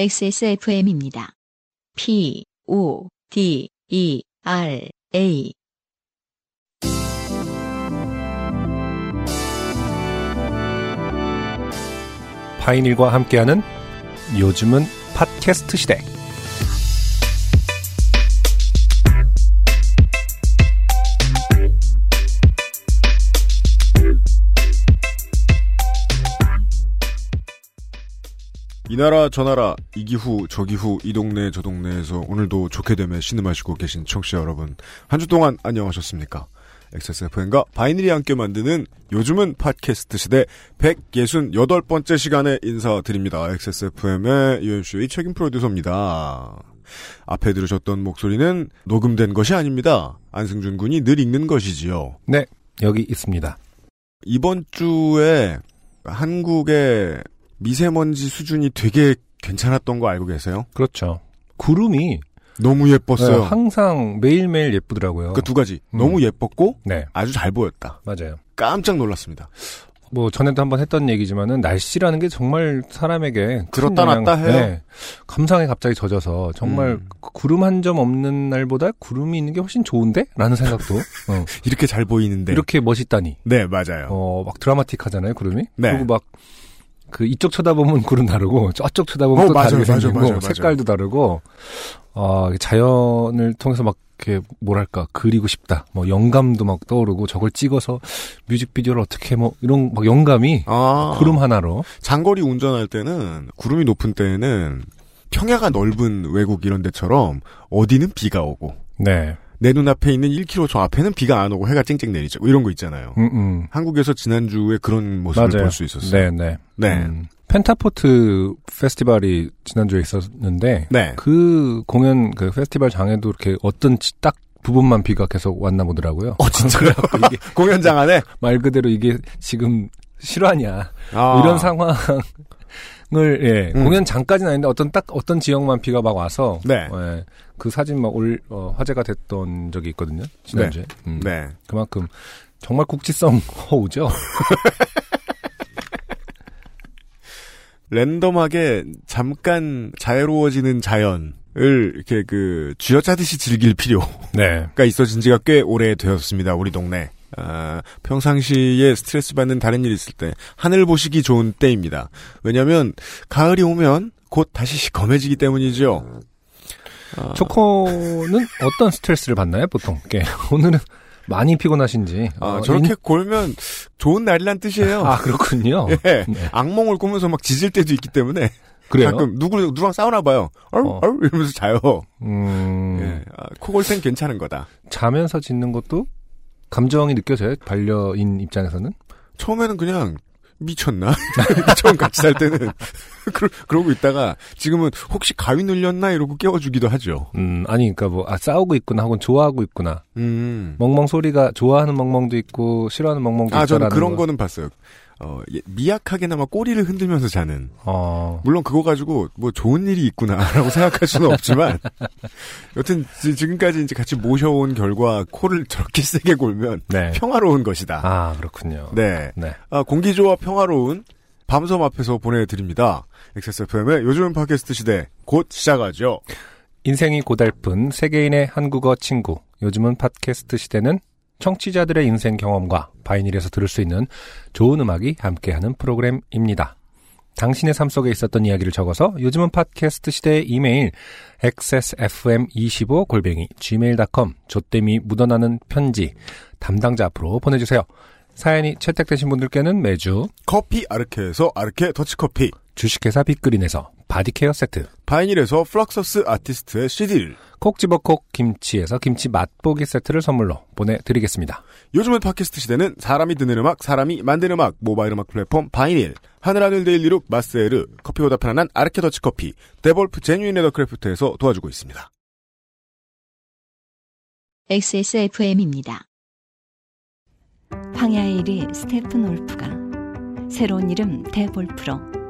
XSFM입니다. P, O, D, E, R, A. 파인일과 함께하는 요즘은 팟캐스트 시대. 이 나라 저 나라 이 기후 저 기후 이 동네 저 동네에서 오늘도 좋게 되면 신음하시고 계신 청취자 여러분 한 주 동안 안녕하셨습니까? XSFM과 바이닐이 함께 만드는 요즘은 팟캐스트 시대 168번째 시간에 인사드립니다. XSFM의 UMC의 책임 프로듀서입니다. 앞에 들으셨던 목소리는 녹음된 것이 아닙니다. 안승준 군이 늘 읽는 것이지요. 네, 여기 있습니다. 이번 주에 한국의 미세먼지 수준이 되게 괜찮았던 거 알고 계세요? 그렇죠. 구름이 너무 예뻤어요. 네, 항상 매일매일 예쁘더라고요. 그 두 가지. 음. 너무 예뻤고 네, 아주 잘 보였다. 맞아요. 깜짝 놀랐습니다. 뭐 전에도 한번 했던 얘기지만은 날씨라는 게 정말 사람에게 큰 들었다 놨다 해요. 네, 감상에 갑자기 젖어서 정말 음. 그 구름 한 점 없는 날보다 구름이 있는 게 훨씬 좋은데? 라는 생각도 어, 이렇게 잘 보이는데. 이렇게 멋있다니. 네, 맞아요. 어, 막 드라마틱하잖아요, 구름이. 네. 그리고 막, 그, 이쪽 쳐다보면 구름 다르고, 저쪽 쳐다보면 어, 또 맞아요, 다르게 생기고, 맞아요, 맞아요. 색깔도 다르고, 어, 자연을 통해서 막, 이렇게, 뭐랄까, 그리고 싶다. 뭐, 영감도 막 떠오르고, 저걸 찍어서 뮤직비디오를 어떻게 뭐, 이런, 막, 영감이, 아, 구름 하나로. 장거리 운전할 때는 구름이 높은 때는 평야가 넓은 외국 이런 데처럼 어디는 비가 오고 네. 내 눈앞에 있는 1km 저 앞에는 비가 안 오고 해가 쨍쨍 내리죠. 뭐 이런 거 있잖아요. 음, 음. 한국에서 지난주에 그런 모습을. 볼 수 있었어요. 네, 네. 네. 음, 펜타포트 페스티벌이 지난주에 있었는데, 네. 그 공연, 그 페스티벌 장에도 이렇게 어떤 지- 딱 부분만 비가 계속 왔나 보더라고요. 어, 진짜요? 공연장 안에? 말 그대로 이게 지금 실화냐 아. 이런 상황 을 예 음. 공연장까지는 아닌데 어떤 딱 어떤 지역만 비가 막 와서 네. 예, 그 사진 막올 어, 화제가 됐던 적이 있거든요 지난주에 음, 네. 그만큼 정말 국지성 허우죠 랜덤하게 잠깐 자유로워지는 자연을 이렇게 그 쥐어짜듯이 즐길 필요가 네 있어진 지가 꽤 오래 되었습니다. 우리 동네. 아, 평상시에 스트레스 받는 다른 일 있을 때 하늘 보시기 좋은 때입니다. 왜냐하면 가을이 오면 곧 다시 시커매지기 때문이죠. 아, 초코는 어떤 스트레스를 받나요 보통 게 오늘은 많이 피곤하신지 아, 어, 저렇게 인- 골면 좋은 날이란 뜻이에요. 아 그렇군요 예. 네. 악몽을 꾸면서 막 짖을 때도 있기 때문에 그래요 가끔 누구 누구랑 싸우나 봐요. 얼, 어. 얼 이러면서 자요. 음 예. 아, 코골생 괜찮은 거다. 자면서 짓는 것도 감정이 느껴져요 반려인 입장에서는 처음에는 그냥 미쳤나? 처음 같이 살 때는 그러, 그러고 있다가 지금은 혹시 가위 눌렸나 이러고 깨워주기도 하죠. 음, 아니, 그니까 뭐, 아, 싸우고 있구나, 혹은 좋아하고 있구나. 음. 멍멍 소리가 좋아하는 멍멍도 있고, 싫어하는 멍멍도 아, 저는 그런 거. 거는 봤어요. 어, 예, 미약하게나마 꼬리를 흔들면서 자는. 어, 물론 그거 가지고 뭐 좋은 일이 있구나라고 생각할 수는 없지만, 여튼 지- 지금까지 이제 같이 모셔온 결과 코를 저렇게 세게 골면 네. 평화로운 것이다. 아, 그렇군요. 네. 네. 아, 공기 좋아 평화로운 밤섬 앞에서 보내드립니다. XSFM의 요즘 팟캐스트 시대 곧 시작하죠. 인생이 고달픈 세계인의 한국어 친구. 요즘은 팟캐스트 시대는 청취자들의 인생 경험과 바이닐에서 들을 수 있는 좋은 음악이 함께하는 프로그램입니다. 당신의 삶 속에 있었던 이야기를 적어서 요즘은 팟캐스트 시대의 이메일 xsfm25골뱅이 gmail.com 조땜이 묻어나는 편지 담당자 앞으로 보내주세요. 사연이 채택되신 분들께는 매주 커피 아르케에서 아르케 더치커피, 주식회사 빅그린에서 바디케어 세트 바이닐에서 플럭서스 아티스트의 CD를, 콕 집어 콕 김치에서 김치 맛보기 세트를 선물로 보내드리겠습니다. 요즘은 팟캐스트 시대는 사람이 듣는 음악, 사람이 만드는 음악, 모바일 음악 플랫폼 바이닐, 하늘하늘 데일리룩 마스에르, 커피보다 편안한 아르케 더치 커피, 데볼프 genuine leathercraft에서 도와주고 있습니다. XSFM입니다. 황야의 이리 스테픈울프가 새로운 이름 데볼프로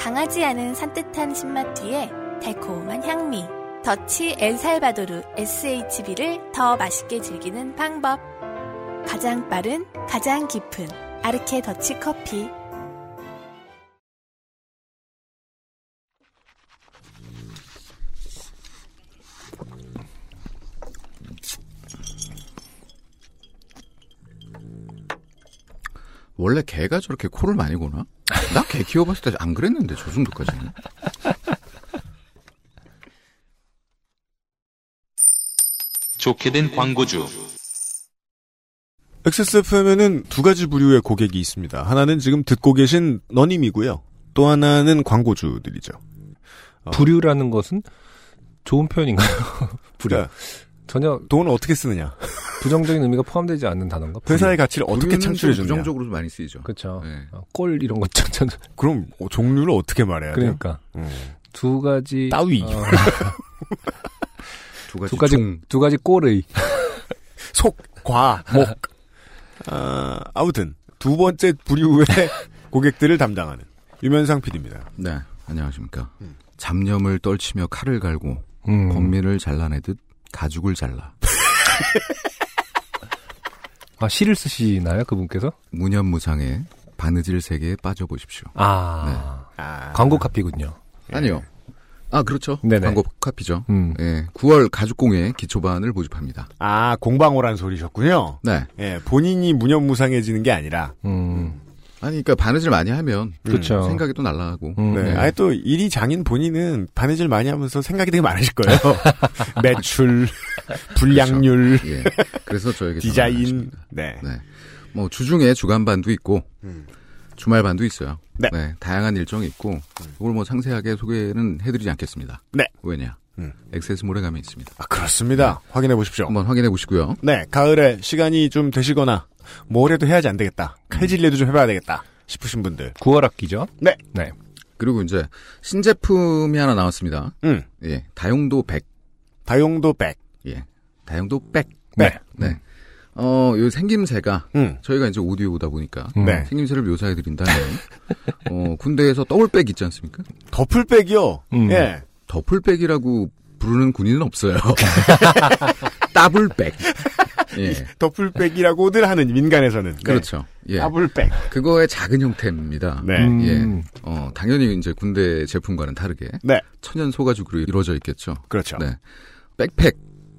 강하지 않은 산뜻한 신맛 뒤에 달콤한 향미. 더치 엘살바도르 SHB를 더 맛있게 즐기는 방법. 가장 빠른, 가장 깊은 아르케 더치 커피. 원래 개가 저렇게 코를 많이 고나? 나 개 키워봤을 때 안 그랬는데 저 정도까지는. 좋게 된 광고주. XSFM에는 두 가지 부류의 고객이 있습니다. 하나는 지금 듣고 계신 너님이고요. 또 하나는 광고주들이죠. 어. 부류라는 것은 좋은 표현인가요? 부류. 그러니까 전혀 돈을 어떻게 쓰느냐. 부정적인 의미가 포함되지 않는 단어인가? 회사의 가치를 어떻게 창출해 좀 주느냐. 부정적으로 많이 쓰이죠. 그렇죠. 네. 어, 꼴 이런 것전 그럼 어, 종류를 어떻게 말해야 돼요? 그러니까 음. 두 가지 따위. 어, 두 가지, 두 가지 종. 두 가지 꼴의 속, 과, 목. 아, 아무튼 두 번째 부류의 고객들을 담당하는 유면상 PD입니다. 네, 안녕하십니까. 음. 잡념을 떨치며 칼을 갈고 음. 범민을 잘라내듯 가죽을 잘라 아 시를 쓰시나요 그분께서? 무념무상의 바느질 세계에 빠져보십시오. 아 아, 광고 카피군요. 아니요. 아 그렇죠. 네네. 광고 카피죠. 음. 예, 9월 가죽공예 기초반을 모집합니다. 아, 공방호란 소리셨군요. 네. 예, 본인이 무념무상해지는 게 아니라. 음. 아니 그러니까 바느질 많이 하면 그쵸. 생각이 또 날라가고. 음. 네. 네. 아니 또 일이 장인 본인은 바느질 많이 하면서 생각이 되게 많으실 거예요. 매출, 불량률, 예. 그래서 저에게 디자인. 네. 네. 뭐 주중에 주간반도 있고 음. 주말반도 있어요. 네. 다양한 일정이 있고 이걸 뭐 상세하게 소개는 해드리지 않겠습니다. 네. 왜냐? 음. 액세스몰에 가면 있습니다. 아, 그렇습니다. 확인해 보십시오. 한번 확인해 보시고요. 네, 가을에 시간이 좀 되시거나 뭐래도 해야지 안 되겠다. 칼질래도 좀 해봐야 되겠다. 싶으신 분들. 9월 학기죠. 네. 네. 그리고 이제 신제품이 하나 나왔습니다. 음, 예, 다용도 100. 다용도 백. 예, 다용도 100. 네. 네. 어, 요 생김새가 음, 저희가 이제 오디오다 보니까 음. 네. 생김새를 묘사해 드린다면 어, 군대에서 더블백 있지 않습니까? 더플백이요. 음. 예. 더플백이라고 부르는 군인은 없어요. 더블백. 예. 더플백이라고들 하는 민간에서는. 네. 그렇죠. 예. 더블백. 그거의 작은 형태입니다. 네. 음. 예. 어, 당연히 이제 군대 제품과는 다르게 네. 천연 소가죽으로 이루어져 있겠죠. 그렇죠. 네. 백팩,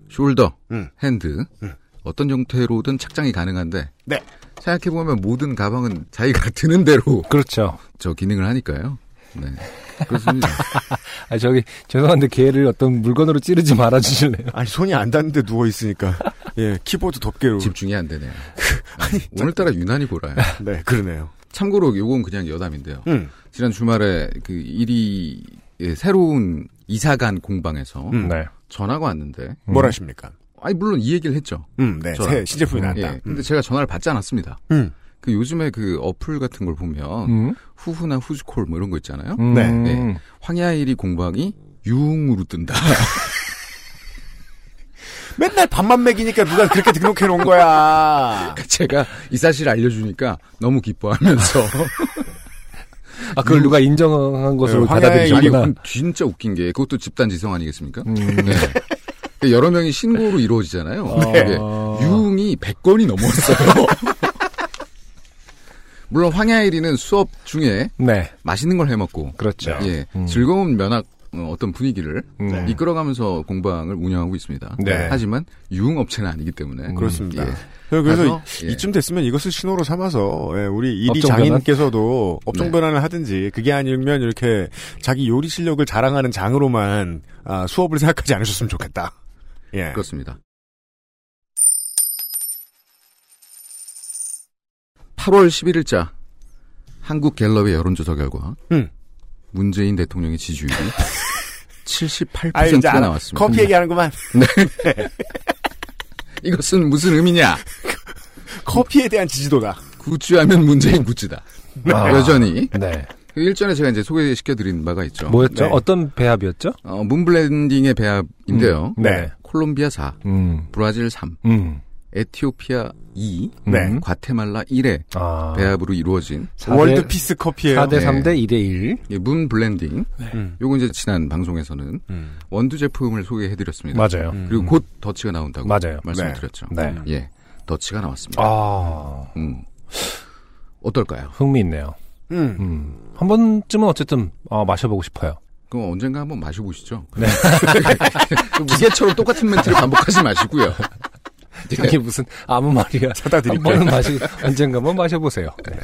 숄더, 음. 핸드 음. 어떤 형태로든 착장이 가능한데 네. 생각해 보면 모든 가방은 자기가 드는 대로 그렇죠. 저 기능을 하니까요. 네. 그렇습니다. 아 저기 죄송한데 개를 어떤 물건으로 찌르지 말아 주실래요? 아니, 손이 안 닿는데 누워있으니까. 예, 키보드 덮개로. 집중이 안 되네요. 네. 오늘따라 유난히 보라요. 네, 그러네요. 참고로 요건 그냥 여담인데요. 음, 지난 주말에 그 일이 예, 새로운 이사간 공방에서 음. 네. 전화가 왔는데 뭘 하십니까? 아니 물론 이 얘기를 했죠. 음, 네. 새 신제품이 나왔다. 예. 근데 제가 전화를 받지 않았습니다. 음, 그 요즘에 그 어플 같은 걸 보면 음. 후후나 후즈콜 뭐 이런 거 있잖아요. 음. 네. 네. 황야일이 공방이 유흥으로 뜬다. 맨날 밥만 먹이니까 누가 그렇게 등록해 놓은 거야. 제가 이 사실을 알려주니까 너무 기뻐하면서 아 그걸 누가 인정한 것으로 네, 받아들이셨구나. 아니, 진짜 웃긴 게 그것도 집단 지성 아니겠습니까? 음. 네. 그 여러 명이 신고로 이루어지잖아요. 어. 네. 유흥이 100건이 넘었어요. 물론 황야일이는 수업 중에 네. 맛있는 걸 해먹고 그렇죠. 예, 음. 즐거운 면학 어, 어떤 분위기를 음. 이끌어가면서 공방을 운영하고 있습니다. 네. 하지만 유흥업체는 아니기 때문에 그렇습니다. 예. 그래서 가서, 이- 예. 이쯤 됐으면 이것을 신호로 삼아서 예, 우리 이리? 장인께서도 업종 네. 변환을 하든지 그게 아니면 이렇게 자기 요리 실력을 자랑하는 장으로만 아, 수업을 생각하지 않으셨으면 좋겠다. 예. 그렇습니다. 8월 11일자 한국 갤럽의 여론조사 결과 음. 문재인 대통령의 지지율이 78%가 아유, 이제 알아. 나왔습니다. 커피 얘기하는구만. 이것은 무슨 의미냐? 커피에 대한 지지도다. 구찌하면 문재인 구찌다. 아. 여전히 네. 그 일전에 제가 이제 소개시켜드린 바가 있죠. 뭐였죠? 네. 어떤 배합이었죠? 어, 문블렌딩의 배합인데요. 음, 네. 콜롬비아 4, 음, 브라질 3, 음, 에티오피아 2, 네. 음. 과테말라 1의 아. 배합으로 이루어진 월드 피스 커피예요. 4대 네. 3대 2대 1. 이 문블렌딩. 음. 요거 이제 지난 방송에서는 음. 원두 제품을 소개해 드렸습니다. 맞아요. 음. 그리고 곧 더치가 나온다고 맞아요. 말씀을 네. 드렸죠. 네. 예, 더치가 나왔습니다. 아, 음. 어떨까요? 흥미있네요. 음. 음. 한 번쯤은 어쨌든 어, 마셔보고 싶어요. 그럼 언젠가 한번 마셔보시죠. 네. 그 무게처럼 똑같은 멘트를 반복하지 마시고요. 이게 무슨 아무 말이야. 사다 한 드릴게요. 번은 마시 언젠가 한번 마셔보세요. 네.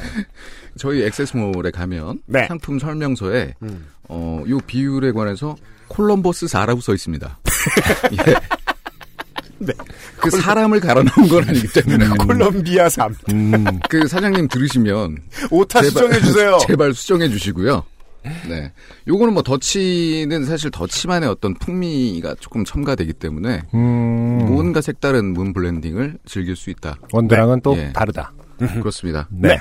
저희 액세스몰에 가면 네. 상품 설명서에 음. 어, 요 비율에 관해서 콜럼버스 4라고 써 있습니다. 예. 네. 그 사람을 갈아 넣은 건 아니기 때문에 콜롬비아 3. 음, 그 사장님 들으시면 오타 수정해 주세요. 제발 수정해 주시고요. 네. 요거는 뭐 더치는 사실 더치만의 어떤 풍미가 조금 첨가되기 때문에 음. 뭔가 색다른 문 블렌딩을 즐길 수 있다. 원두랑은 또 예. 다르다. 그렇습니다. 네.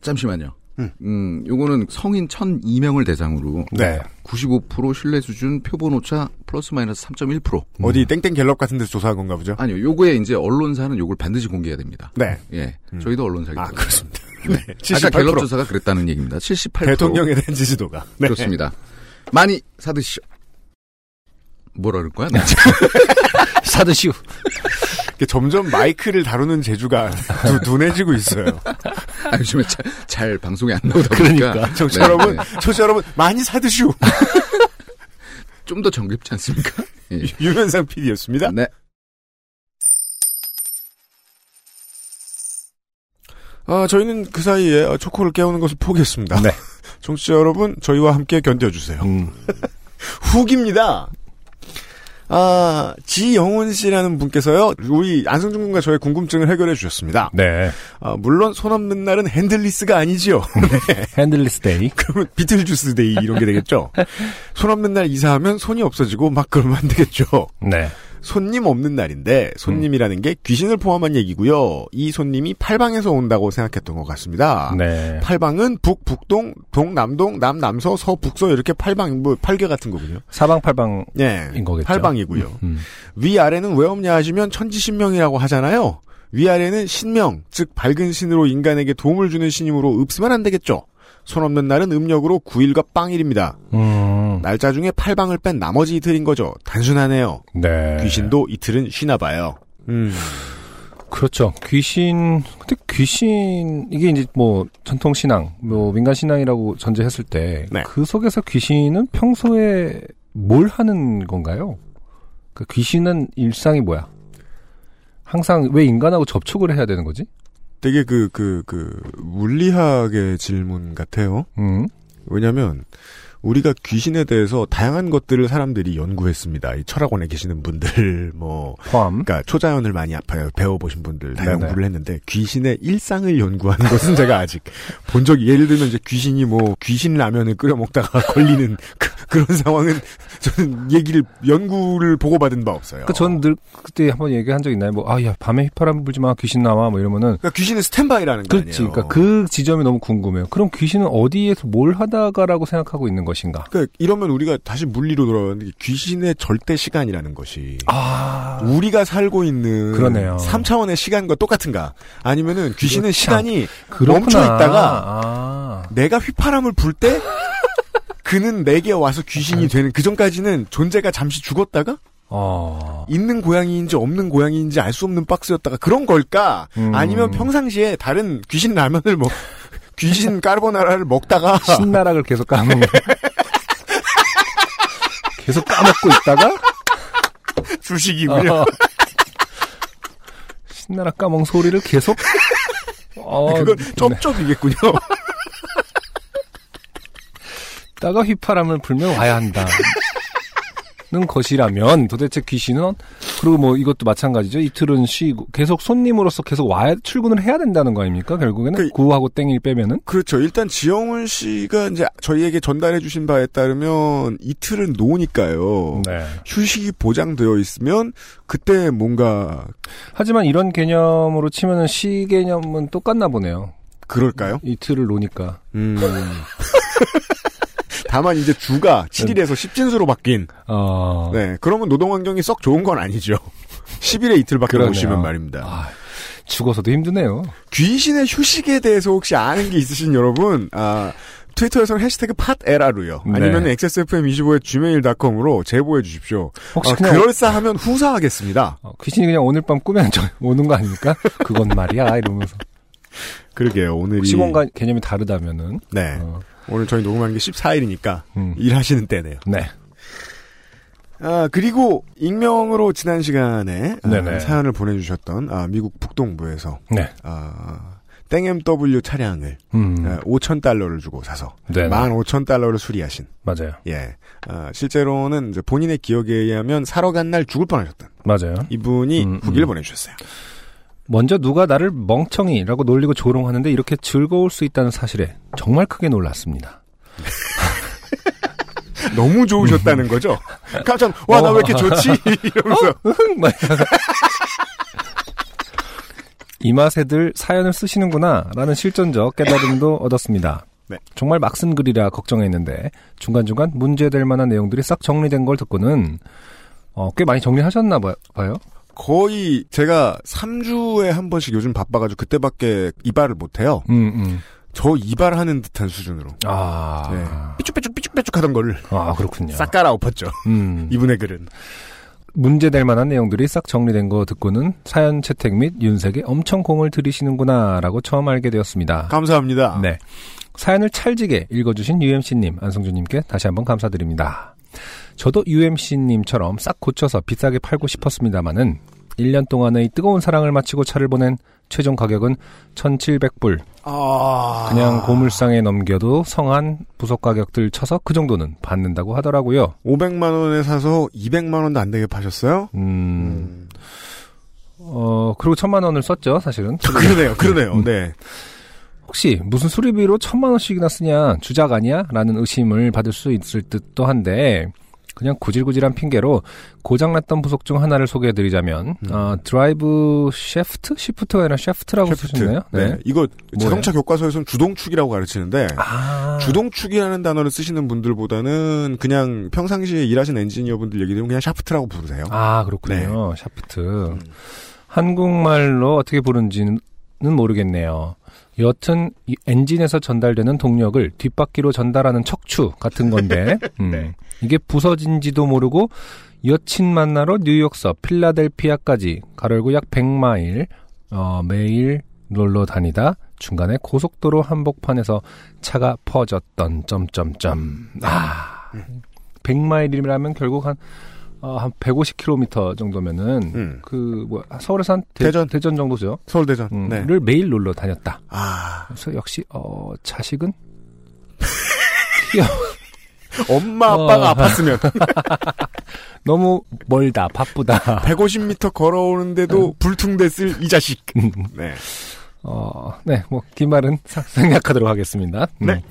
잠시만요. 음. 음, 요거는 성인 1002명을 대상으로 네. 95% 신뢰 수준 표본 오차 플러스 마이너스 3.1%. 어디 땡땡 갤럽 같은 데서 조사한 건가 보죠? 아니요. 요거에 이제 언론사는 요걸 반드시 공개해야 됩니다. 네. 예. 저희도 언론사기 아, 때문에. 그렇습니다. 네. 아까 78%. 갤럽 조사가 그랬다는 얘기입니다. 78%. 대통령에 대한 지지도가. 네. 그렇습니다. 많이 사드시오. 뭐라 그럴 거야? 나 사드시오. 점점 마이크를 다루는 재주가 두, 둔해지고 있어요. 아, 요즘에 잘, 잘 방송에 안 나오다 보니까. 그러니까. 청취자 네, 여러분, 네. 청취자 여러분, 많이 사드시오. 좀 더 정겹지 않습니까? 예. 유면상 PD였습니다. 네. 아, 저희는 그 사이에 어, 초코를 깨우는 것을 포기했습니다. 네. 청취자 여러분, 저희와 함께 견뎌주세요. 음. 훅입니다. 아, 지영훈 씨라는 분께서요, 우리 안승준 군과 저의 궁금증을 해결해 주셨습니다. 네. 아, 물론 손 없는 날은 핸들리스가 아니지요. Handless Day. 그러면 Beetlejuice Day 이런 게 되겠죠. 손 없는 날 이사하면 손이 없어지고 막 그러면 안 되겠죠. 네. 손님 없는 날인데 손님이라는 게 귀신을 포함한 얘기고요. 이 손님이 팔방에서 온다고 생각했던 것 같습니다. 네. 팔방은 북, 북동, 동, 남동, 남, 남서, 서, 북서 이렇게 팔방 뭐 팔개 같은 거군요. 사방 팔방인 예, 거겠죠. 팔방이고요. 음. 위 아래는 왜 없냐 하시면 천지신명이라고 하잖아요. 위 아래는 신명, 즉 밝은 신으로 인간에게 도움을 주는 신임으로 읍으면 안 되겠죠. 손 없는 날은 음력으로 9일과 빵일입니다. 음. 날짜 중에 팔방을 뺀 나머지 이틀인 거죠. 단순하네요. 네. 귀신도 이틀은 쉬나 봐요. 음. 그렇죠. 귀신, 근데 귀신, 이게 이제 뭐, 전통 신앙, 뭐, 민간 신앙이라고 전제했을 때, 네. 그 속에서 귀신은 평소에 뭘 하는 건가요? 그 귀신은 일상이 뭐야? 항상 왜 인간하고 접촉을 해야 되는 거지? 되게 그, 그, 그, 물리학의 질문 같아요. 음. 왜냐면, 우리가 귀신에 대해서 다양한 것들을 사람들이 연구했습니다. 이 철학원에 계시는 분들, 뭐, 포함. 그러니까 초자연을 많이 아파요. 배워보신 분들 다 네네. 연구를 했는데 귀신의 일상을 연구하는 것은 제가 아직 본 적이 예를 들면 이제 귀신이 뭐 귀신 라면을 끓여 먹다가 걸리는 그, 런 상황은 저는 얘기를 연구를 보고 받은 바 없어요. 그, 저는 늘, 그때 한번 얘기한 적 있나요? 뭐, 아, 야, 밤에 휘파람 불지 마, 귀신 나와, 뭐 이러면은. 그러니까 귀신은 스탠바이라는 거 그렇지. 그러니까 그 지점이 너무 궁금해요. 그럼 귀신은 어디에서 뭘 하다가라고 생각하고 있는 것인가? 그러니까 이러면 우리가 다시 물리로 돌아가는데 귀신의 절대 시간이라는 것이 아. 우리가 살고 있는 그러네요. 3차원의 시간과 똑같은가? 아니면은 귀신은 그렇죠. 시간이 그렇구나. 멈춰 있다가 아. 내가 휘파람을 불 때 그는 내게 와서 귀신이 되는 그 전까지는 존재가 잠시 죽었다가 어. 있는 고양이인지 없는 고양이인지 알 수 없는 박스였다가 그런 걸까? 음. 아니면 평상시에 다른 귀신 라면을 먹 귀신 까르보나라를 먹다가 신나락을 계속 까먹는. 계속 까먹고 있다가 주식이군요. 어. 신나락 까먹은 소리를 계속 어, 그건 네. 쩝쩝이겠군요. 있다가 휘파람을 불면 와야 한다. 는 것이라면 도대체 귀신은 그리고 뭐 이것도 마찬가지죠. 이틀은 쉬고 계속 손님으로서 계속 와야 출근을 해야 된다는 거 아닙니까? 결국에는 그- 구하고 땡일 빼면은 그렇죠. 일단 지영훈 씨가 이제 저희에게 전달해 주신 바에 따르면 이틀은 노니까요. 네. 휴식이 보장되어 있으면 그때 뭔가 하지만 이런 개념으로 치면은 시 개념은 똑같나 보네요. 그럴까요? 이틀을 노니까. 음. 다만 이제 주가 7일에서 10진수로 바뀐. 어. 네. 그러면 노동 환경이 썩 좋은 건 아니죠. 10일에 이틀밖에 못 그러네요. 쉬면 말입니다. 아, 죽어서도 힘드네요. 귀신의 휴식에 대해서 혹시 아는 게 있으신 여러분, 아, 트위터에서는 해시태그 팟에라로요. 네. 아니면 XSFM25의 gmail.com으로 제보해 주십시오. 혹시 아, 그냥 그럴싸하면 후사하겠습니다. 어, 귀신이 그냥 오늘 밤 꾸면 저, 오는 거 아닙니까? 그건 말이야 이러면서 그러게요, 오늘이. 시공간 개념이 다르다면은 네. 어, 오늘 저희 녹음하는 게 14일이니까 음. 일하시는 때네요. 네. 아, 그리고 익명으로 지난 시간에 아, 네네. 사연을 보내주셨던 아, 미국 북동부에서 네. 아, 땡MW 차량을 음. 5천 달러를 주고 사서 네. 15,000 달러를 수리하신 맞아요. 예. 아, 실제로는 이제 본인의 기억에 의하면 사러 간 날 죽을 뻔하셨던 맞아요. 이분이 음, 후기를 음. 보내주셨어요. 먼저 누가 나를 멍청이라고 놀리고 조롱하는데 이렇게 즐거울 수 있다는 사실에 정말 크게 놀랐습니다. 너무 좋으셨다는 거죠? 깜짝 와 나 왜 이렇게 좋지? 이러면서 막 이러면서. 이 맛에들 사연을 쓰시는구나 라는 실전적 깨달음도 얻었습니다. 네. 정말 막 쓴 글이라 걱정했는데 중간중간 문제될 만한 내용들이 싹 정리된 걸 듣고는 어, 꽤 많이 정리하셨나 봐- 봐요. 거의 제가 3주에 한 번씩 요즘 바빠가지고 그때밖에 이발을 못해요. 음, 음. 저 이발하는 듯한 수준으로 아, 네. 삐쭉삐쭉 삐쭉삐쭉 하던 거를 아 그렇군요. 싹 갈아엎었죠. 음. 이분의 글은. 문제될 만한 내용들이 싹 정리된 거 듣고는 사연 채택 및 윤색에 엄청 공을 들이시는구나라고 처음 알게 되었습니다. 감사합니다. 네. 사연을 찰지게 읽어주신 UMC님, 안성주님께 다시 한번 감사드립니다. 저도 UMC님처럼 싹 고쳐서 비싸게 팔고 싶었습니다마는 1년 동안의 뜨거운 사랑을 마치고 차를 보낸 최종 가격은 1,700불. 아. 그냥 고물상에 넘겨도 성한 부속 가격들 쳐서 그 정도는 받는다고 하더라고요. 500만 원에 사서 200만 원도 안 되게 파셨어요? 음, 음. 어, 그리고 천만 원을 썼죠, 사실은. 그러네요. 그러네요. 음. 네. 혹시 무슨 수리비로 천만 원씩이나 쓰냐 주작 아니야? 라는 의심을 받을 수 있을 듯도 한데 그냥 구질구질한 핑계로 고장났던 부속 중 하나를 소개해드리자면 음. 어, drive shaft? shift가 아니라 shaft라고 쓰셨네요. 네. 이거 자동차 교과서에서는 주동축이라고 가르치는데 아, 주동축이라는 단어를 쓰시는 분들보다는 그냥 평상시에 일하신 엔지니어분들 얘기 되면 그냥 샤프트라고 부르세요. 아 그렇군요. 네. 샤프트. 음. 한국말로 어떻게 부르는지는 모르겠네요. 여튼 이 엔진에서 전달되는 동력을 뒷바퀴로 전달하는 척추 같은 건데. 음, 네. 이게 부서진지도 모르고 여친 만나러 뉴욕서 필라델피아까지 가로열고 약 100마일 어, 매일 놀러 다니다 중간에 고속도로 한복판에서 차가 퍼졌던 점점점. 아. 100마일이라면 결국 한 어, 한 150km 정도면은 음. 그뭐 서울에서 한 대, 대전. 대전 정도죠. 서울 대전. 음, 네. 를 매일 놀러 다녔다. 아. 그래서 역시 어 자식은 엄마 아빠가 어. 아팠으면 너무 멀다 바쁘다. 150m 걸어오는데도 불퉁댔을 이 자식. 네. 어, 네, 뭐, 긴 말은 사- 생략하도록 하겠습니다. 음. 네.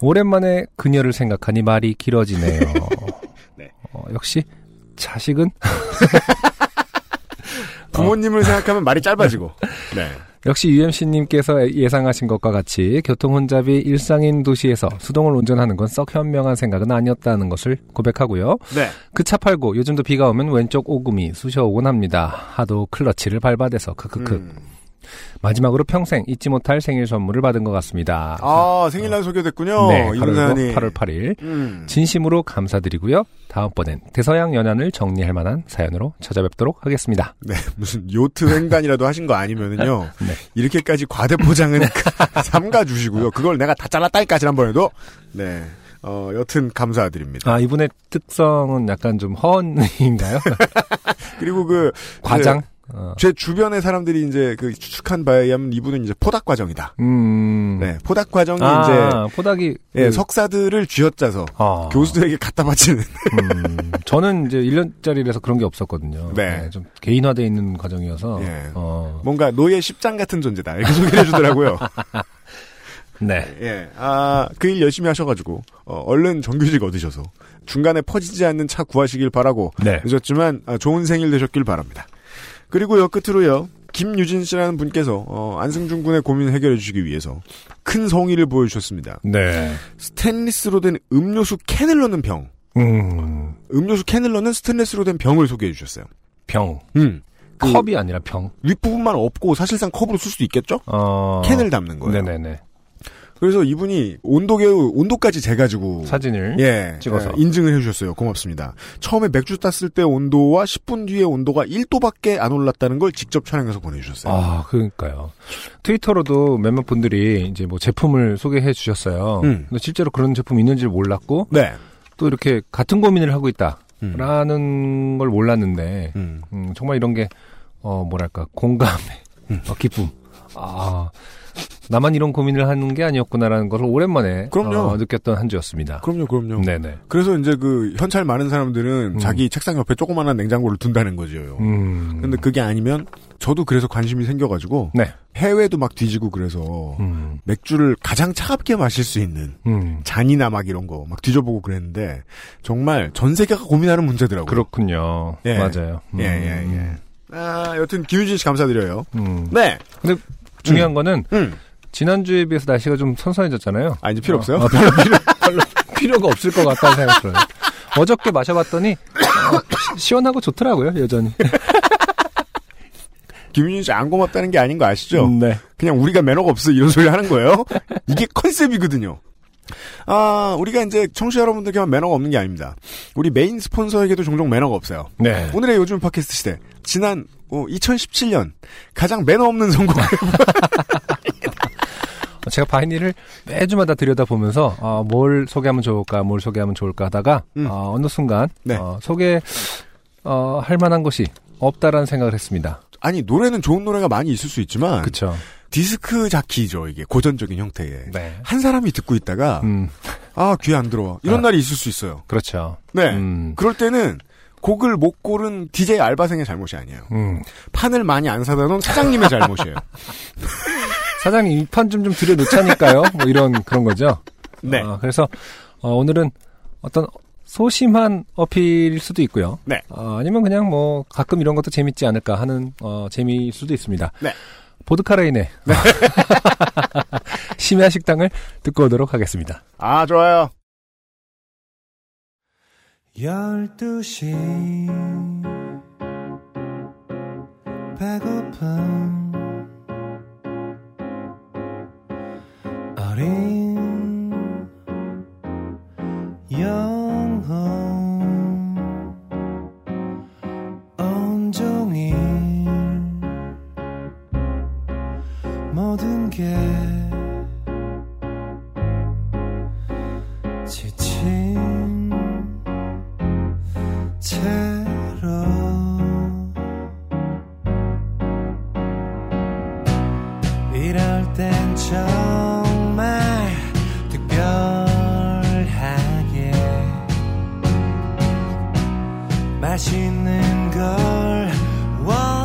오랜만에 그녀를 생각하니 말이 길어지네요. 네. 어, 역시, 자식은, 부모님을 생각하면 말이 짧아지고. 네. 역시 UMC님께서 예상하신 것과 같이 교통 혼잡이 일상인 도시에서 수동을 운전하는 건 썩 현명한 생각은 아니었다는 것을 고백하고요. 네. 그 차 팔고 요즘도 비가 오면 왼쪽 오금이 쑤셔오곤 합니다. 하도 클러치를 밟아대서 크크크. 음. 마지막으로 평생 잊지 못할 생일 선물을 받은 것 같습니다. 아, 생일날 소개됐군요. 네, 이분 바로 사연이. 8월 8일. 음. 진심으로 감사드리고요. 다음번엔 대서양 연안을 정리할 만한 사연으로 찾아뵙도록 하겠습니다. 네, 무슨 요트 횡단이라도 하신 거 아니면은요. 네. 이렇게까지 과대 포장은 삼가 주시고요. 그걸 내가 다 잘랐다니까 지난번에도. 네. 어, 여튼 감사드립니다. 아, 이분의 특성은 약간 좀 허언인가요? 그리고 그 과장? 어. 제 주변의 사람들이 이제 그 추측한 바에 의하면 이분은 이제 포닥 과정이다. 음. 네, 포닥 과정이 아, 이제 포닥이. 예, 그- 석사들을 쥐어짜서 아. 교수들에게 갖다 바치는. 음, 저는 이제 1년짜리라서 그런 게 없었거든요. 네. 좀 개인화되어 있는 과정이어서. 예. 어. 뭔가 노예 십장 같은 존재다. 이렇게 소개를 해 주더라고요. 네. 예. 아, 그 일 열심히 하셔가지고, 어, 얼른 정규직 얻으셔서, 중간에 퍼지지 않는 차 구하시길 바라고, 네. 늦었지만, 아, 좋은 생일 되셨길 바랍니다. 그리고요, 끝으로요, 김유진 씨라는 분께서 어, 안승준 군의 고민을 해결해 주시기 위해서 큰 성의를 보여주셨습니다. 네. 스테인리스로 된 음료수 캔을 넣는 병. 음, 음료수 캔을 넣는 스테인리스로 된 병을 소개해 주셨어요. 병. 음. 그 컵이 아니라 병. 윗부분만 없고 사실상 컵으로 쓸 수도 있겠죠? 어. 캔을 담는 거예요. 네네네. 그래서 이분이 온도계의 온도까지 재가지고 사진을. 예, 찍어서. 예, 인증을 해주셨어요. 고맙습니다. 처음에 맥주 땄을 때 온도와 10분 뒤에 온도가 1도밖에 안 올랐다는 걸 직접 촬영해서 보내주셨어요. 아, 그러니까요. 트위터로도 몇몇 분들이 이제 뭐 제품을 소개해 주셨어요. 음. 근데 실제로 그런 제품이 있는지를 몰랐고, 네. 또 이렇게 같은 고민을 하고 있다. 음. 라는 걸 몰랐는데, 음. 음, 정말 이런 게, 어, 뭐랄까, 공감의 음. 어, 기쁨. 아, 나만 이런 고민을 하는 게 아니었구나라는 것을 오랜만에 그럼요. 어, 느꼈던 한 주였습니다. 그럼요, 그럼요. 네네. 그래서 이제 그 현찰 많은 사람들은 음. 자기 책상 옆에 조그마한 냉장고를 둔다는 거죠. 음. 근데 그게 아니면 저도 그래서 관심이 생겨가지고 네. 해외도 막 뒤지고 그래서 음. 맥주를 가장 차갑게 마실 수 있는 음. 잔이나 막 이런 거 막 뒤져보고 그랬는데 정말 전 세계가 고민하는 문제더라고요. 그렇군요. 예. 맞아요. 음. 예, 예, 예. 아, 여튼 김유진 씨 감사드려요. 음. 네. 중요한 거는 음. 지난주에 비해서 날씨가 좀 선선해졌잖아요. 아, 이제 필요 없어요? 어, 별로, 필요, 별로 필요가 없을 것 같다는 생각이 들어요. 어저께 마셔봤더니 어, 시원하고 좋더라고요, 여전히. 김유진 씨안 고맙다는 게 아닌 거 아시죠? 음, 네. 그냥 우리가 매너가 없어 이런 소리 하는 거예요. 이게 컨셉이거든요. 아, 우리가 이제 청취자 여러분들께만 매너가 없는 게 아닙니다. 우리 메인 스폰서에게도 종종 매너가 없어요. 네. 오늘의 요즘 팟캐스트 시대. 지난 어, 2017년 가장 매너 없는 선곡. 제가 바이닐을 매주마다 들여다보면서 어, 뭘 소개하면 좋을까, 뭘 소개하면 좋을까 하다가 음. 어, 어느 순간 네. 어, 소개 어, 할 만한 것이 없다라는 생각을 했습니다. 아니 노래는 좋은 노래가 많이 있을 수 있지만 그렇죠. 디스크 자키죠 이게 고전적인 형태의 네. 한 사람이 듣고 있다가 음, 아 귀에 안 들어와 이런 아. 날이 있을 수 있어요. 그렇죠. 네. 음, 그럴 때는 곡을 못 고른 DJ 알바생의 잘못이 아니에요. 음. 판을 많이 안 사다 놓은 사장님의 잘못이에요. 사장님 이 판 좀 좀 들여놓자니까요. 뭐 이런 그런 거죠. 네. 어, 그래서 어, 오늘은 어떤 소심한 어필일 수도 있고요. 네. 어, 아니면 그냥 뭐 가끔 이런 것도 재밌지 않을까 하는 어, 재미일 수도 있습니다. 네. 보드카레인의 심야 식당을 듣고 오도록 하겠습니다. 아 좋아요. 12시. 배고픔 어린 영 맛있는 걸원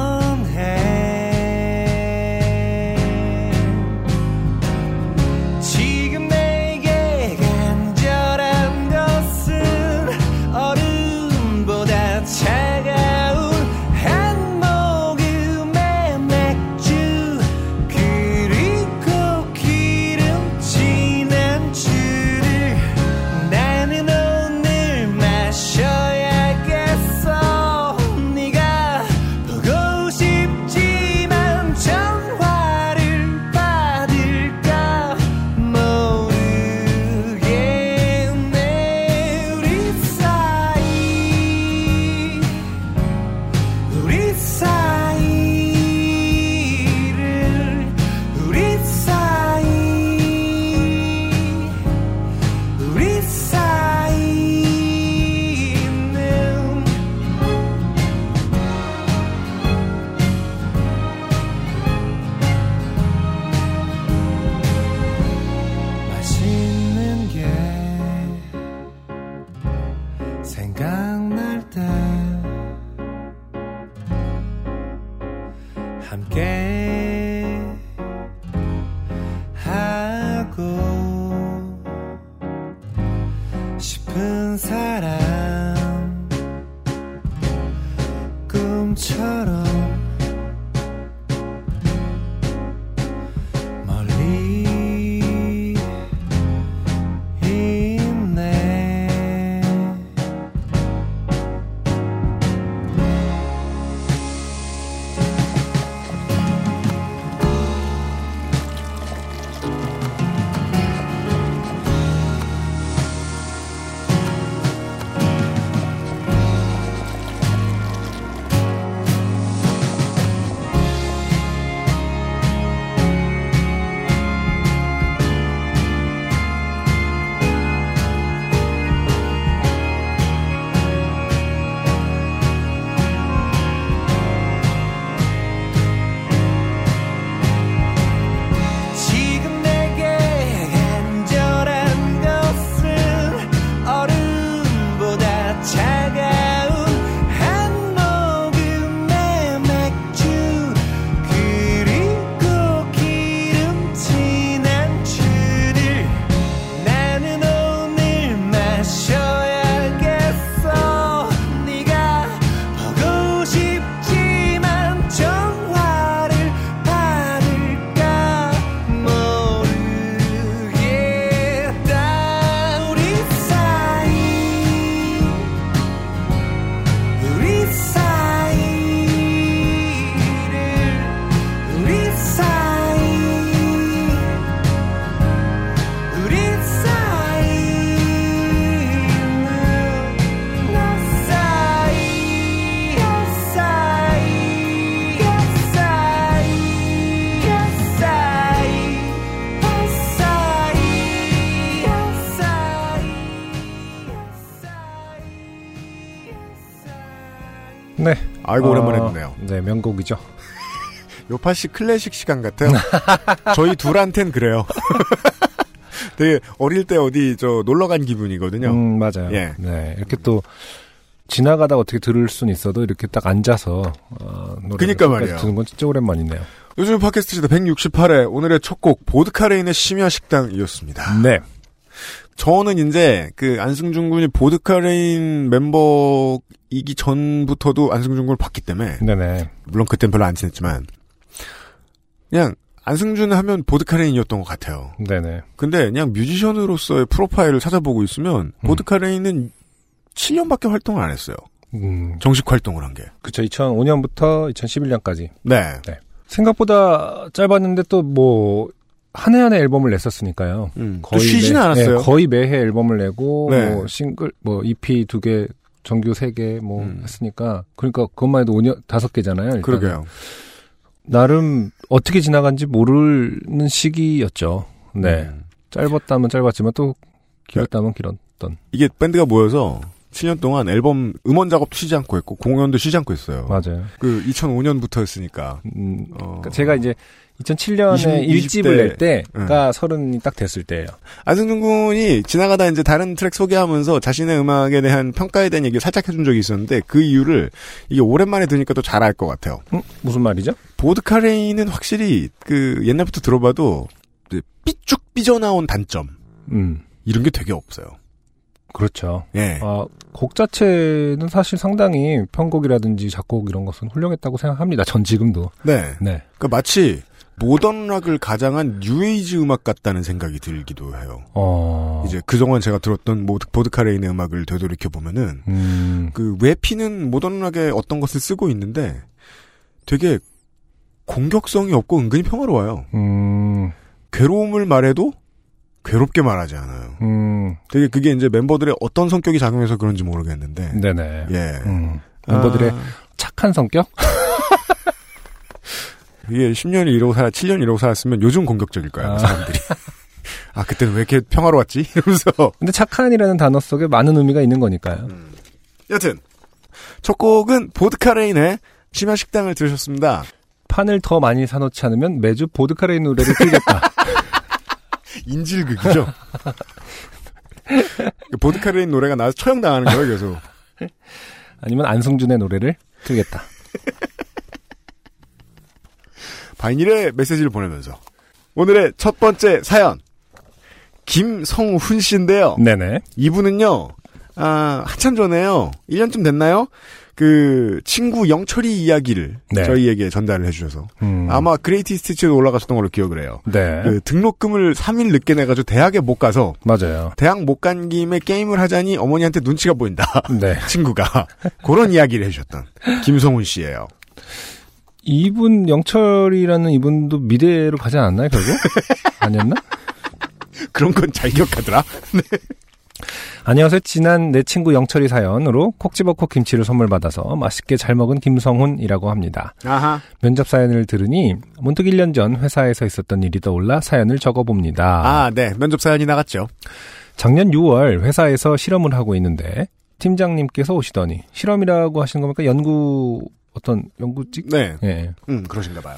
아이고 어, 오랜만에 듣네요. 네, 명곡이죠. 요팟시 클래식 시간 같아요. 저희 둘한텐 그래요. 되게 어릴 때 어디 저 놀러 간 기분이거든요. 음, 맞아요. 예. 네. 이렇게 또 지나가다 어떻게 들을 수는 있어도 이렇게 딱 앉아서 어, 노래 그니까 말이에요. 듣는 건 진짜 오랜만이네요. 요즘 팟캐스트 시대 168회 오늘의 첫 곡 보드카레인의 심야 식당이었습니다. 네. 저는 이제 그 안승준 군이 보드카레인 멤버이기 전부터도 안승준 군을 봤기 때문에 네네. 물론 그땐 별로 안 친했지만 그냥 안승준 하면 보드카레인이었던 것 같아요. 네네. 근데 그냥 뮤지션으로서의 프로파일을 찾아보고 있으면 음. 보드카레인은 7년밖에 활동을 안 했어요. 음, 정식 활동을 한 게. 그쵸. 2005년부터 2011년까지. 네. 생각보다 짧았는데 또 뭐, 한 해 한 해 앨범을 냈었으니까요. 음, 또 쉬진 매, 않았어요. 네, 거의 매해 앨범을 내고, 네. 뭐, 싱글, 뭐, EP 두 개, 정규 세 개, 뭐, 음. 했으니까. 그러니까 그것만 해도 5년, 다섯 개잖아요. 일단은. 그러게요. 나름 어떻게 지나간지 모르는 시기였죠. 네. 음. 짧았다면 짧았지만 또 길었다면 길었던. 이게 밴드가 모여서 7년 동안 앨범 음원 작업도 쉬지 않고 했고 공연도 쉬지 않고 했어요. 맞아요. 그 2005년부터였으니까. 음, 어. 그러니까 제가 이제 2007년에 20, 1집을 20대. 낼 때가 서른이 딱 됐을 때예요. 안승준 군이 지나가다 이제 다른 트랙 소개하면서 자신의 음악에 대한 평가에 대한 얘기를 살짝 해준 적이 있었는데 그 이유를 이게 오랜만에 들으니까 또 잘 알 것 같아요. 음, 무슨 말이죠? 보드카레인은 확실히 그 옛날부터 들어봐도 삐쭉 삐져나온 단점 음, 이런 게 되게 없어요. 그렇죠. 예. 아, 곡 자체는 사실 상당히 편곡이라든지 작곡 이런 것은 훌륭했다고 생각합니다. 전 지금도. 네. 네. 그러니까 마치 모던 락을 가장한 뉴에이지 음악 같다는 생각이 들기도 해요. 어. 이제 그동안 제가 들었던 모드, 보드카레인의 음악을 되돌이켜 보면은 음, 그 외피는 모던 락의 어떤 것을 쓰고 있는데 되게 공격성이 없고 은근히 평화로워요. 음, 괴로움을 말해도 괴롭게 말하지 않아요. 음, 되게 그게 이제 멤버들의 어떤 성격이 작용해서 그런지 모르겠는데. 네네. 예. 음, 멤버들의 아, 착한 성격? 이게 10년을 이러고 살아, 7년 이러고 살았으면 요즘 공격적일까요, 아. 사람들이. 아, 그때는 왜 이렇게 평화로웠지? 이러면서. 근데 착한이라는 단어 속에 많은 의미가 있는 거니까요. 여튼. 첫 곡은 보드카레인의 심야 식당을 들으셨습니다. 판을 더 많이 사놓지 않으면 매주 보드카레인 노래를 틀겠다. 인질극이죠. 보드카레인 노래가 나와서 처형당하는 거예요, 계속. 아니면 안승준의 노래를 틀겠다. 바이닐에 메시지를 보내면서. 오늘의 첫 번째 사연. 김성훈 씨인데요. 네네. 이분은요, 아, 한참 전에요. 1년쯤 됐나요? 그, 친구 영철이 이야기를 네. 저희에게 전달을 해주셔서. 음, 아마 그레이티 스티치에 올라가셨던 걸로 기억을 해요. 네. 그 등록금을 3일 늦게 내가지고 대학에 못 가서 맞아요. 대학 못 간 김에 게임을 하자니 어머니한테 눈치가 보인다. 네. 친구가. 그런 이야기를 해주셨던 김성훈 씨예요 이분 영철이라는 이분도 미대로 가지 않았나요, 결국? 아니었나? 그런 건 잘 기억하더라. 안녕하세요. 지난 내 친구 영철이 사연으로 콕 집어 콕 김치를 선물 받아서 맛있게 잘 먹은 김성훈이라고 합니다. 아하. 면접 사연을 들으니 문득 1년 전 회사에서 있었던 일이 떠올라 사연을 적어봅니다. 아, 네. 면접 사연이 나갔죠. 작년 6월 회사에서 실험을 하고 있는데 팀장님께서 오시더니 실험이라고 하시는 겁니까? 연구 어떤 연구직? 네. 예. 음, 그러신가 봐요.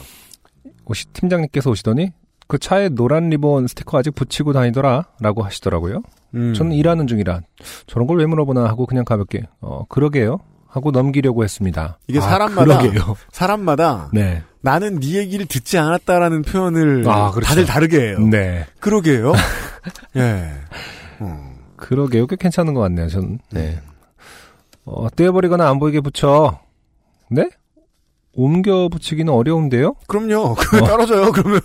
오시 팀장님께서 오시더니 그 차에 노란 리본 스티커 아직 붙이고 다니더라 라고 하시더라고요. 음. 저는 일하는 중이라 저런 걸 왜 물어보나 하고 그냥 가볍게 어 그러게요 하고 넘기려고 했습니다. 이게 아, 사람마다 그러게요. 사람마다 네. 나는 네 얘기를 듣지 않았다라는 표현을 아, 그렇죠. 다들 다르게 해요. 네. 그러게요. 예. 음. 그러게요. 꽤 괜찮은 것 같네요. 저는. 네. 어, 떼어버리거나 안 보이게 붙여. 네? 옮겨 붙이기는 어려운데요? 그럼요. 그게 떨어져요. 그러면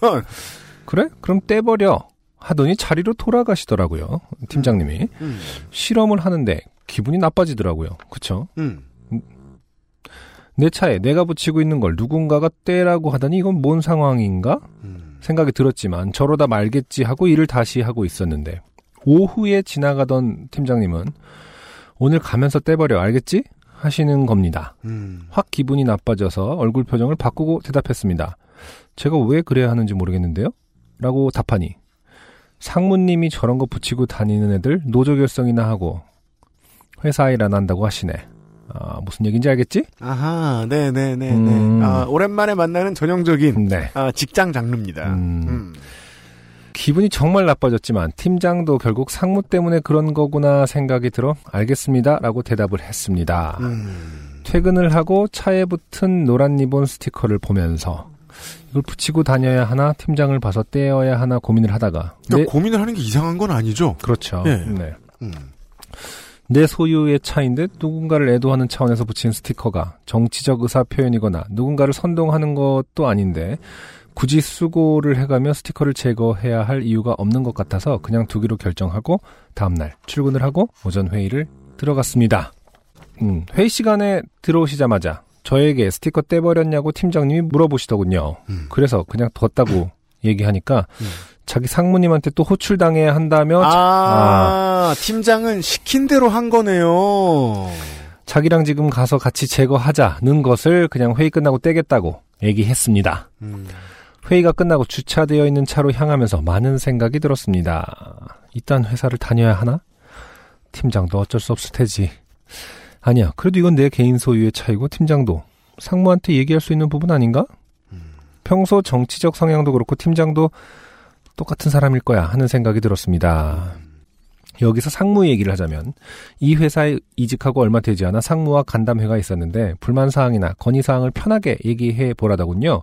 그래? 그럼 떼버려. 하더니 자리로 돌아가시더라고요. 팀장님이. 음. 실험을 하는데 기분이 나빠지더라고요. 그쵸? 음. 내 차에 내가 붙이고 있는 걸 누군가가 떼라고 하더니 이건 뭔 상황인가? 음. 생각이 들었지만 저러다 말겠지 하고 일을 다시 하고 있었는데 오후에 지나가던 팀장님은 오늘 가면서 떼버려 알겠지? 하시는 겁니다. 음. 확 기분이 나빠져서 얼굴 표정을 바꾸고 대답했습니다. 제가 왜 그래야 하는지 모르겠는데요? 라고 답하니 상무님이 저런 거 붙이고 다니는 애들 노조 결성이나 하고 회사 일 안 한다고 하시네. 아, 무슨 얘기인지 알겠지? 아하, 네네네. 음. 네. 아, 오랜만에 만나는 전형적인 네. 아, 직장 장르입니다. 음. 음. 기분이 정말 나빠졌지만 팀장도 결국 상무 때문에 그런 거구나 생각이 들어 알겠습니다 라고 대답을 했습니다. 음. 퇴근을 하고 차에 붙은 노란 리본 스티커를 보면서 이걸 붙이고 다녀야 하나 팀장을 봐서 떼어야 하나 고민을 하다가 그러니까 내, 고민을 하는 게 이상한 건 아니죠. 그렇죠. 예. 네. 음. 내 소유의 차인데 누군가를 애도하는 차원에서 붙인 스티커가 정치적 의사 표현이거나 누군가를 선동하는 것도 아닌데 굳이 수고를 해가며 스티커를 제거해야 할 이유가 없는 것 같아서 그냥 두기로 결정하고 다음날 출근을 하고 오전 회의를 들어갔습니다. 음, 회의 시간에 들어오시자마자 저에게 스티커 떼버렸냐고 팀장님이 물어보시더군요. 음. 그래서 그냥 뒀다고 얘기하니까 음. 자기 상무님한테 또 호출당해야 한다며 아, 팀장은 시킨 대로 한 거네요. 자기랑 지금 가서 같이 제거하자는 것을 그냥 회의 끝나고 떼겠다고 얘기했습니다. 음. 회의가 끝나고 주차되어 있는 차로 향하면서 많은 생각이 들었습니다. 일단 회사를 다녀야 하나? 팀장도 어쩔 수 없을 테지. 아니야, 그래도 이건 내 개인 소유의 차이고 팀장도 상무한테 얘기할 수 있는 부분 아닌가? 평소 정치적 성향도 그렇고 팀장도 똑같은 사람일 거야 하는 생각이 들었습니다. 여기서 상무 얘기를 하자면 이 회사에 이직하고 얼마 되지 않아 상무와 간담회가 있었는데 불만 사항이나 건의 사항을 편하게 얘기해 보라더군요.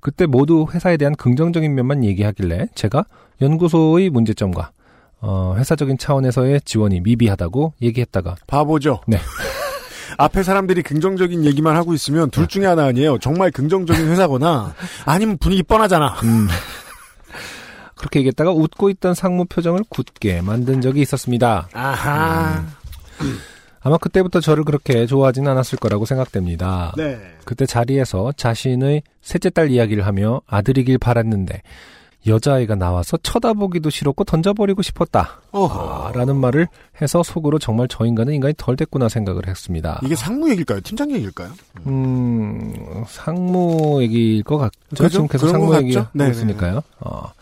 그때 모두 회사에 대한 긍정적인 면만 얘기하길래 제가 연구소의 문제점과 어, 회사적인 차원에서의 지원이 미비하다고 얘기했다가 바보죠. 네. 앞에 사람들이 긍정적인 얘기만 하고 있으면 둘 중에 하나 아니에요. 정말 긍정적인 회사거나 아니면 분위기 뻔하잖아. 음. 그렇게 얘기했다가 웃고 있던 상무 표정을 굳게 만든 적이 있었습니다. 아하. 아마 그때부터 저를 그렇게 좋아하진 않았을 거라고 생각됩니다. 네. 그때 자리에서 자신의 셋째 딸 이야기를 하며 아들이길 바랐는데 여자아이가 나와서 쳐다보기도 싫었고 던져버리고 싶었다. 어허. 아, 라는 말을 해서 속으로 정말 저 인간은 인간이 덜 됐구나 생각을 했습니다. 이게 상무 얘기일까요? 팀장 얘기일까요? 음, 상무 얘기일 것 같죠? 그죠? 지금 계속 상무? 얘기하고 네네. 있으니까요. 어.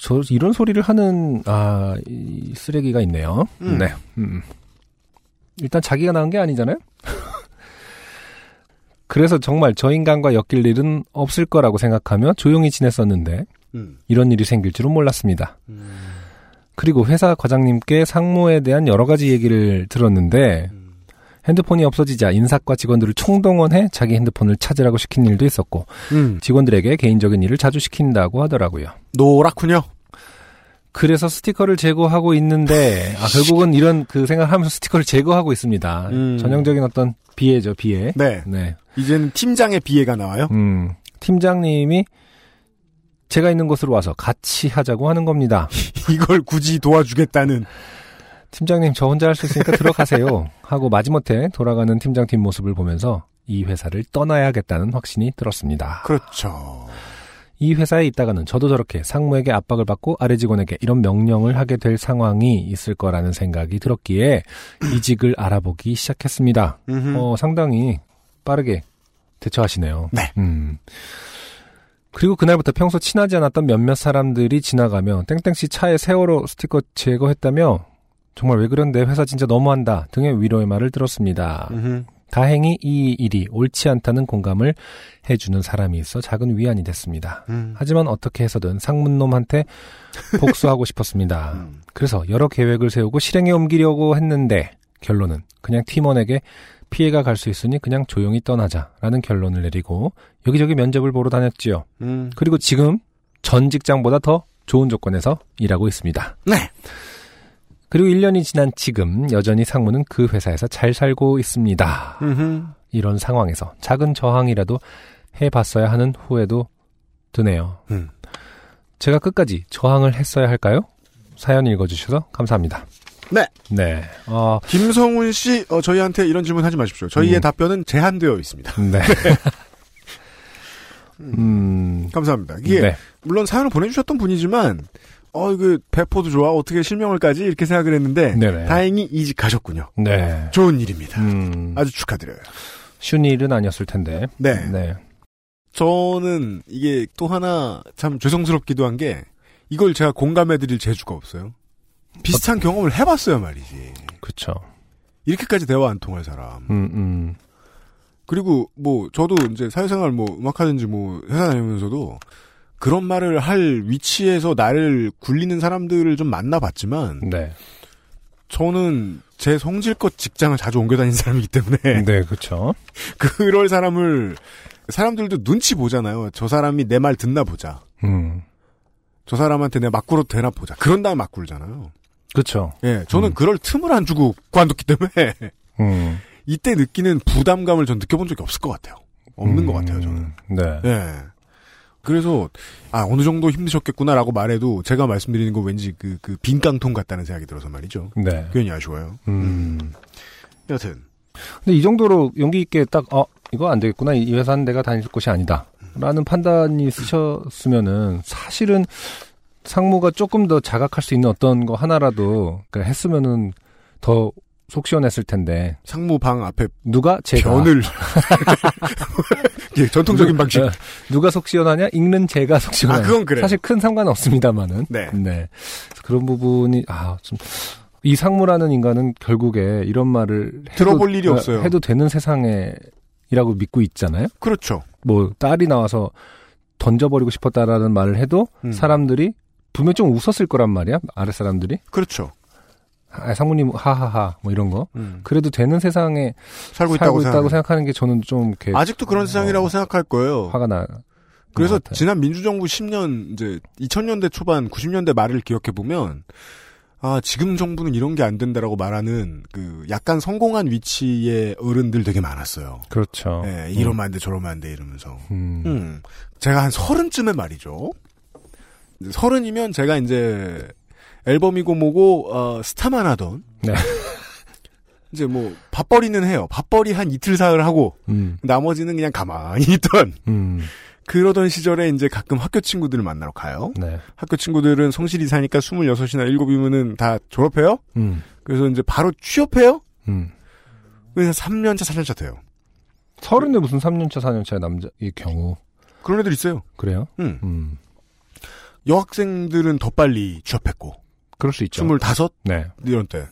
저, 이런 소리를 하는, 아, 이 쓰레기가 있네요. 음. 네. 음. 일단 자기가 낳은 게 아니잖아요? 그래서 정말 저 인간과 엮일 일은 없을 거라고 생각하며 조용히 지냈었는데, 음. 이런 일이 생길 줄은 몰랐습니다. 그리고 회사 과장님께 상무에 대한 여러 가지 얘기를 들었는데 핸드폰이 없어지자 인사과 직원들을 총동원해 자기 핸드폰을 찾으라고 시킨 일도 있었고 음. 직원들에게 개인적인 일을 자주 시킨다고 하더라고요. 노랗군요. 그래서 스티커를 제거하고 있는데 아 결국은 이런 그 생각을 하면서 스티커를 제거하고 있습니다. 음. 전형적인 어떤 비애죠, 비애. 네. 네. 이제는 팀장의 비애가 나와요. 음. 팀장님이 제가 있는 곳으로 와서 같이 하자고 하는 겁니다. 이걸 굳이 도와주겠다는. 팀장님 저 혼자 할 수 있으니까 들어가세요 하고 마지못해 돌아가는 팀장 뒷모습을 보면서 이 회사를 떠나야겠다는 확신이 들었습니다. 그렇죠. 이 회사에 있다가는 저도 저렇게 상무에게 압박을 받고 아래 직원에게 이런 명령을 하게 될 상황이 있을 거라는 생각이 들었기에 이직을 알아보기 시작했습니다. 어, 상당히 빠르게 대처하시네요. 네. 음. 그리고 그날부터 평소 친하지 않았던 몇몇 사람들이 지나가며 땡땡씨 차에 세월호 스티커 제거했다며 정말 왜 그런데 회사 진짜 너무한다 등의 위로의 말을 들었습니다. 음흠. 다행히 이 일이 옳지 않다는 공감을 해주는 사람이 있어 작은 위안이 됐습니다. 음. 하지만 어떻게 해서든 상문놈한테 복수하고 싶었습니다. 음. 그래서 여러 계획을 세우고 실행에 옮기려고 했는데 결론은 그냥 팀원에게 피해가 갈 수 있으니 그냥 조용히 떠나자라는 결론을 내리고 여기저기 면접을 보러 다녔지요. 음. 그리고 지금 전 직장보다 더 좋은 조건에서 일하고 있습니다. 네. 그리고 1년이 지난 지금 여전히 상무는 그 회사에서 잘 살고 있습니다. 음흠. 이런 상황에서 작은 저항이라도 해봤어야 하는 후회도 드네요. 음. 제가 끝까지 저항을 했어야 할까요? 사연 읽어주셔서 감사합니다. 네. 네. 어, 김성훈 씨, 어, 저희한테 이런 질문 하지 마십시오. 저희의 음. 답변은 제한되어 있습니다. 네. 음, 감사합니다. 이게 네. 물론 사연을 보내주셨던 분이지만 어 이거 배포도 좋아 어떻게 실명을까지 이렇게 생각을 했는데 네네. 다행히 이직하셨군요. 네. 좋은 일입니다. 음, 아주 축하드려요. 쉬운 일은 아니었을 텐데. 네. 네. 저는 이게 또 하나 참 죄송스럽기도 한 게 이걸 제가 공감해드릴 재주가 없어요. 비슷한 경험을 해봤어요 말이지. 그쵸. 이렇게까지 대화 안 통할 사람. 음, 음. 그리고 뭐 저도 이제 사회생활 뭐 음악 하든지 뭐 회사 다니면서도 그런 말을 할 위치에서 나를 굴리는 사람들을 좀 만나봤지만 네. 저는 제 성질껏 직장을 자주 옮겨 다니는 사람이기 때문에 네, 그렇죠. 그럴 사람을 사람들도 눈치 보잖아요. 저 사람이 내 말 듣나 보자. 음. 저 사람한테 내가 맞구로 되나 보자. 그런 다음에 맞구르잖아요. 그렇죠. 예, 저는 음. 그럴 틈을 안 주고 관뒀기 때문에 음. 이때 느끼는 부담감을 전 느껴본 적이 없을 것 같아요. 없는 것 같아요, 저는. 네. 예. 그래서 아 어느 정도 힘드셨겠구나라고 말해도 제가 말씀드리는 거 왠지 그 그 빈깡통 같다는 생각이 들어서 말이죠. 네. 괜히 아쉬워요. 음. 여튼 근데 이 정도로 용기 있게 딱, 어, 이거 안 되겠구나. 이 회사는 내가 다닐 곳이 아니다. 라는 판단이 쓰셨으면은 사실은 상무가 조금 더 자각할 수 있는 어떤 거 하나라도 그러니까 했으면은 더 속 시원했을 텐데 상무방 앞에 누가 제가 변을 예, 전통적인 방식. 어, 누가 속 시원하냐 읽는 제가 속 시원하냐 아, 그건 그래요. 사실 큰 상관 없습니다만은 네. 그래서 그런 부분이 아좀 이 상무라는 인간은 결국에 이런 말을 들어볼 일이 어, 없어요. 해도 되는 세상에이라고 믿고 있잖아요. 그렇죠. 뭐 딸이 나와서 던져버리고 싶었다라는 말을 해도 음. 사람들이 분명 좀 웃었을 거란 말이야 아래 사람들이 그렇죠. 아, 상무님 하하하 뭐 이런 거 음. 그래도 되는 세상에 살고 살고 있다고, 있다고. 생각하는 게 저는 좀 이렇게 아직도 그런 세상이라고 생각할 거예요. 화가 나 그래서. 지난 민주정부 10년 이제 2000년대 초반 90년대 말을 기억해 보면 아 지금 정부는 이런 게 안 된다라고 말하는 그 약간 성공한 위치의 어른들 되게 많았어요. 그렇죠 예, 이러면 안 돼, 저러면 안 돼 이러면서. 음. 음. 제가 한 서른쯤에 말이죠. 서른이면 제가 이제 앨범이고 뭐고 어, 스타만 하던 네. 이제 뭐 밥벌이는 해요. 밥벌이 한 이틀 사흘 하고 음. 나머지는 그냥 가만히 있던 음. 그러던 시절에 이제 가끔 학교 친구들을 만나러 가요. 네. 학교 친구들은 성실히 사니까 26이나 7이면은 다 졸업해요. 음. 그래서 이제 바로 취업해요. 음. 그래서 3년차, 4년차 돼요. 서른에 무슨 3년차 4년차의 남자 이 경우 그런 애들 있어요. 그래요? 음. 음. 여학생들은 더 빨리 취업했고 그럴 수 있죠. 25 네. 이런 때.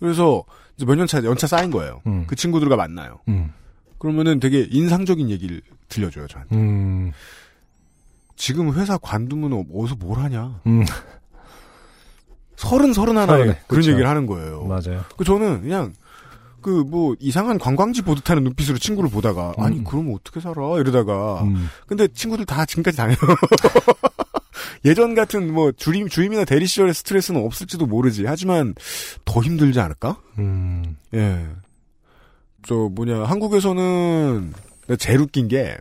그래서 이제 몇 년 차 연차 쌓인 거예요. 음. 그 친구들과 만나요. 음. 그러면은 되게 인상적인 얘기를 들려줘요, 저한테. 음. 지금 회사 관두면 어- 어디서 뭘 하냐. 음. 서른, 서른 하나에 그런 그쵸. 얘기를 하는 거예요. 맞아요. 그 저는 그냥 그뭐 이상한 관광지 보듯 하는 눈빛으로 친구를 보다가 아니 음. 그러면 어떻게 살아 이러다가 음. 근데 친구들 다 지금까지 다녀요. 예전 같은 뭐 주임 주임이나 대리 시절의 스트레스는 없을지도 모르지. 하지만 더 힘들지 않을까? 음. 예. 저 뭐냐 한국에서는 제일 웃긴 게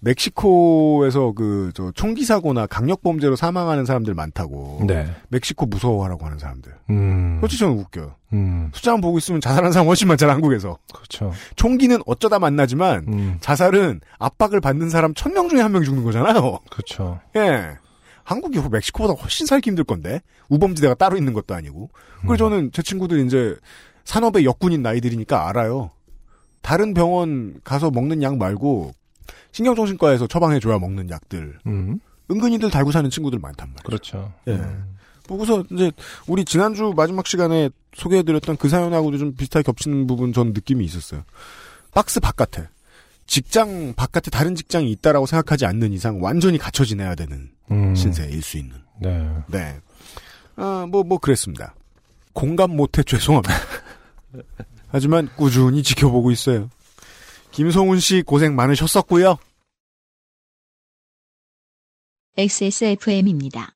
멕시코에서 그 저 총기 사고나 강력 범죄로 사망하는 사람들 많다고. 네. 멕시코 무서워하라고 하는 사람들. 음. 솔직히 저는 웃겨요. 음. 숫자만 보고 있으면 자살하는 사람 훨씬 많잖아 한국에서. 그렇죠. 총기는 어쩌다 만나지만 음. 자살은 압박을 받는 사람 천 명 중에 한 명 죽는 거잖아요. 그렇죠. 예. 한국이 멕시코보다 훨씬 살기 힘들 건데 우범지대가 따로 있는 것도 아니고. 그래서 음. 저는 제 친구들 이제 산업의 역군인 나이들이니까 알아요. 다른 병원 가서 먹는 약 말고 신경정신과에서 처방해줘야 먹는 약들 음. 은근히들 달고 사는 친구들 많단 말이에요. 그렇죠. 예. 음. 보고서 이제 우리 지난주 마지막 시간에 소개해드렸던 그 사연하고도 좀 비슷하게 겹치는 부분 전 느낌이 있었어요. 박스 바깥에 직장 바깥에 다른 직장이 있다라고 생각하지 않는 이상 완전히 갇혀 지내야 되는 음. 신세일 수 있는. 네. 네. 아, 뭐, 뭐, 그랬습니다. 공감 못해 죄송합니다. 하지만 꾸준히 지켜보고 있어요. 김성훈 씨 고생 많으셨었고요. XSFM입니다.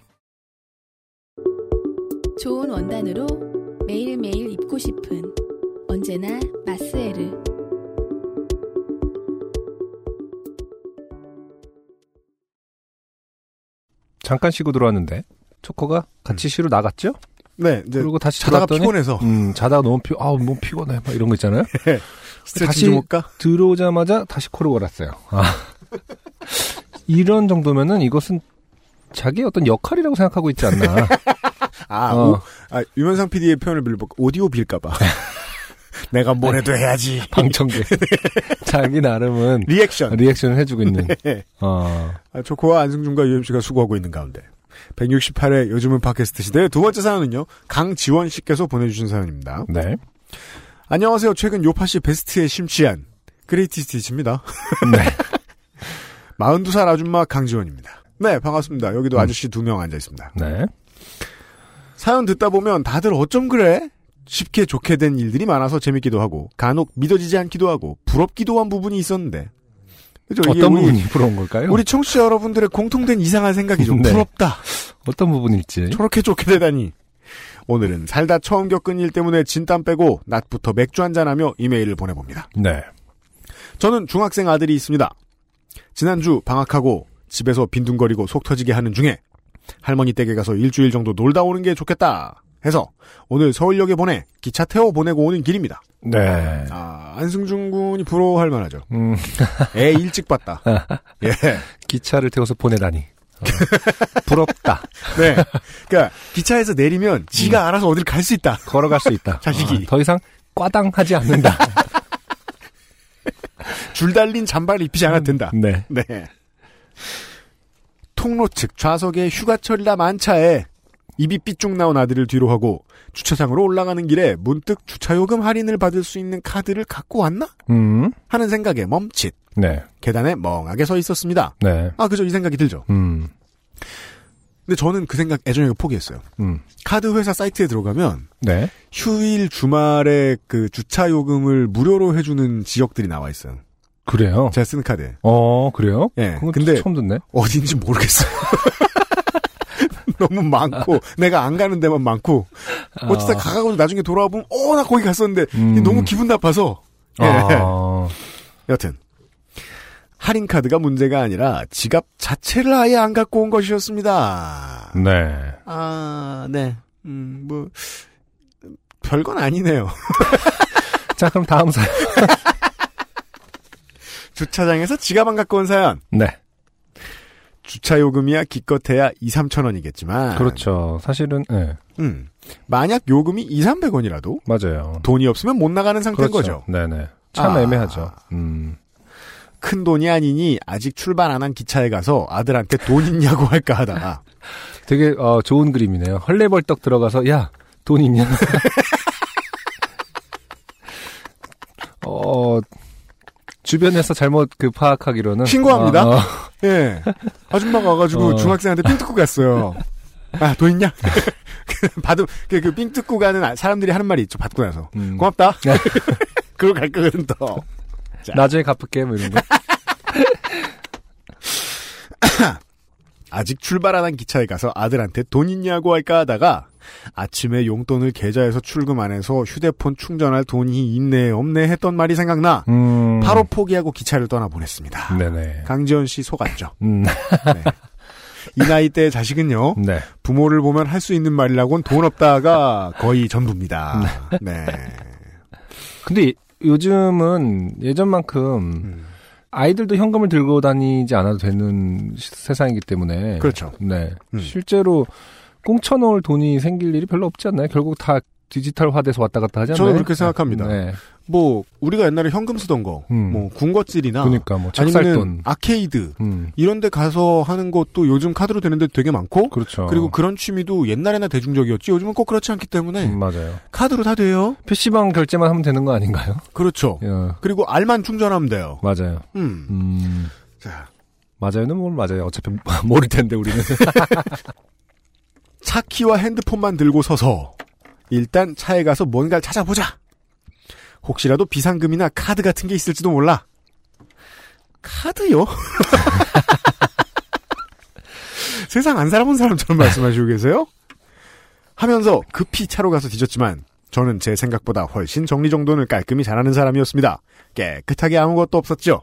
좋은 원단으로 매일매일 입고 싶은 언제나 마스에르. 잠깐 쉬고 들어왔는데 초코가 같이 쉬러 나갔죠? 네, 이제 그리고 다시 자다가 들어왔더니 피곤해서 음, 자다가 너무 피, 아우 너무 피곤해, 막 이런 거 있잖아요. 스트레칭 다시? 들어오자마자 다시 코를 골았어요. 아. 이런 정도면은 이것은 자기의 어떤 역할이라고 생각하고 있지 않나. 아, 어. 오, 아 유면상 PD의 표현을 빌려볼까? 오디오 빌까봐. 내가 뭘 해도 해야지. 방청객. 자기 나름은 리액션. 리액션을 해주고 있는. 네. 어, 아, 초코와 안승준과 UMC가 수고하고 있는 가운데 168회 요즘은 팟캐스트 시대의 두 번째 사연은요. 강지원 씨께서 보내주신 사연입니다. 네. 안녕하세요. 최근 요팟시 베스트에 심취한 greatest hits입니다. 네. 42살 아줌마 강지원입니다. 네, 반갑습니다. 여기도 아저씨 두명 앉아 있습니다. 네. 사연 듣다 보면 다들 어쩜 그래? 쉽게 좋게 된 일들이 많아서 재밌기도 하고 간혹 믿어지지 않기도 하고 부럽기도 한 부분이 있었는데 그죠? 어떤 우리, 부분이 부러운 걸까요? 우리 청취자 여러분들의 공통된 이상한 생각이죠. 네. 부럽다. 어떤 부분일지. 저렇게 좋게 되다니. 오늘은 살다 처음 겪은 일 때문에 진땀 빼고 낮부터 맥주 한잔하며 이메일을 보내봅니다. 네. 저는 중학생 아들이 있습니다. 지난주 방학하고 집에서 빈둥거리고 속 터지게 하는 중에 할머니 댁에 가서 일주일 정도 놀다 오는 게 좋겠다 해서 오늘 서울역에 보내 기차 태워 보내고 오는 길입니다. 네. 아, 안승준 군이 부러워할 만하죠. 음, 애 일찍 봤다. 예. 기차를 태워서 보내다니. 어, 부럽다. 네. 그러니까 기차에서 내리면 지가 알아서 어딜 갈 수 있다. 걸어갈 수 있다. 자식이. 어, 더 이상 꽈당하지 않는다. 줄 달린 잠바를 입히지 않아도 된다. 네. 네. 통로 측 좌석에 휴가철이라 만차에 입이 삐쭉 나온 아들을 뒤로 하고 주차장으로 올라가는 길에 문득 주차요금 할인을 받을 수 있는 카드를 갖고 왔나? 음. 하는 생각에 멈칫 네. 계단에 멍하게 서 있었습니다. 네. 아 그죠 이 생각이 들죠. 음. 근데 저는 그 생각 예전에 포기했어요. 음. 카드 회사 사이트에 들어가면 네. 휴일 주말에 그 주차 요금을 무료로 해주는 지역들이 나와 있어요. 그래요. 제가 쓰는 카드에. 어, 그래요? 예. 그건 근데 처음 듣네. 어딘지 모르겠어요. 너무 많고 내가 안 가는 데만 많고 어쨌든 가가고 나중에 돌아와 보면 어 나 거기 갔었는데 음. 너무 기분 나빠서 예. 아, 여튼 할인 카드가 문제가 아니라 지갑 자체를 아예 안 갖고 온 것이었습니다. 네. 아, 네. 음, 뭐 별건 아니네요. 자, 그럼 다음 사연. 주차장에서 지갑 안 갖고 온 사연. 네. 주차 요금이야 기껏해야 2, 3천 원이겠지만 그렇죠. 사실은, 네. 음. 만약 요금이 2, 300원이라도 맞아요. 돈이 없으면 못 나가는 상태인 그렇죠. 거죠. 네 네. 참 아. 애매하죠. 음. 큰 돈이 아니니 아직 출발 안 한 기차에 가서 아들한테 돈 있냐고 할까 하다가 되게, 어, 좋은 그림이네요. 헐레벌떡 들어가서, 야, 돈 있냐? 어, 주변에서 잘못 그 파악하기로는. 신고합니다. 어, 어, 예 아줌마가 와가지고 어. 중학생한테 삥 뜯고 갔어요. 아 돈 있냐? 받음 그삥 뜯고 가는 사람들이 하는 말이 있죠. 받고 나서 음. 고맙다. 그러고 갈 거거든 또. 자. 나중에 갚을게, 뭐 이런 거. 아직 출발 안 한 기차에 가서 아들한테 돈 있냐고 할까 하다가 아침에 용돈을 계좌에서 출금 안 해서 휴대폰 충전할 돈이 있네 없네 했던 말이 생각나 음. 바로 포기하고 기차를 떠나보냈습니다. 네네. 강지원 씨 속았죠. 음. 이 나이 때 자식은요 네. 부모를 보면 할 수 있는 말이라고는 돈 없다가 거의 전부입니다. 네. 근데 이- 요즘은 예전만큼 음. 아이들도 현금을 들고 다니지 않아도 되는 시- 세상이기 때문에. 그렇죠. 네. 음. 실제로 꽁쳐놓을 돈이 생길 일이 별로 없지 않나요? 결국 다 디지털화돼서 왔다 갔다 않나요? 저는 그렇게 생각합니다. 네. 뭐 우리가 옛날에 현금 쓰던 거, 음. 뭐 군것질이나 그러니까 뭐 아니면. 아케이드 음. 이런 데 가서 하는 것도 요즘 카드로 되는 데 되게 많고 그렇죠. 그리고 그런 취미도 옛날에나 대중적이었지 요즘은 꼭 그렇지 않기 때문에 음, 맞아요. 카드로 다 돼요. PC방 결제만 하면 되는 거 아닌가요? 그렇죠. 예, 그리고 알만 충전하면 돼요. 맞아요. 음. 음. 자, 맞아요는 뭘 맞아요. 어차피 모를 텐데 우리는. 차 키와 핸드폰만 들고 서서 일단 차에 가서 뭔가를 찾아보자. 혹시라도 비상금이나 카드 같은 게 있을지도 몰라. 카드요? 세상 안 살아본 사람처럼 말씀하시고 계세요? 하면서 급히 차로 가서 뒤졌지만 저는 제 생각보다 훨씬 정리정돈을 깔끔히 잘하는 사람이었습니다. 깨끗하게 아무것도 없었죠.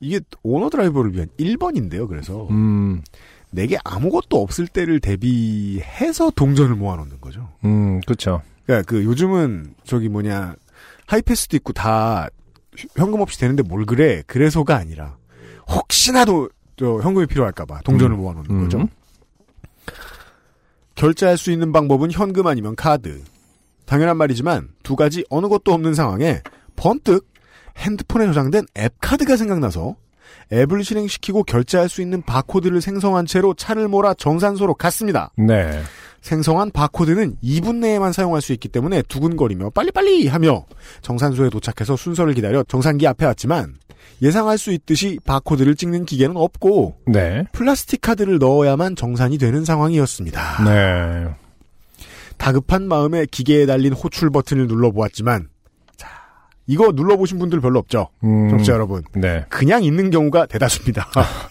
이게 오너 드라이버를 위한 1번인데요. 그래서 음. 내게 아무것도 없을 때를 대비해서 동전을 모아놓는 거죠. 음, 그렇죠. 그러니까 그 요즘은 저기 뭐냐 하이패스도 있고 다 현금 없이 되는데 뭘 그래? 그래서가 아니라 혹시나도 저 현금이 필요할까봐 동전을 음. 모아놓는 음. 거죠. 결제할 수 있는 방법은 현금 아니면 카드. 당연한 말이지만 두 가지 어느 것도 없는 상황에 번뜩 핸드폰에 저장된 앱 카드가 생각나서 앱을 실행시키고 결제할 수 있는 바코드를 생성한 채로 차를 몰아 정산소로 갔습니다. 네. 생성한 바코드는 2분 내에만 사용할 수 있기 때문에 두근거리며 빨리빨리 하며 정산소에 도착해서 순서를 기다려 정산기 앞에 왔지만 예상할 수 있듯이 바코드를 찍는 기계는 없고 네. 플라스틱 카드를 넣어야만 정산이 되는 상황이었습니다. 네. 다급한 마음에 기계에 달린 호출 버튼을 눌러보았지만 자 이거 눌러보신 분들 별로 없죠. 음. 청취자 여러분. 네. 그냥 있는 경우가 대다수입니다.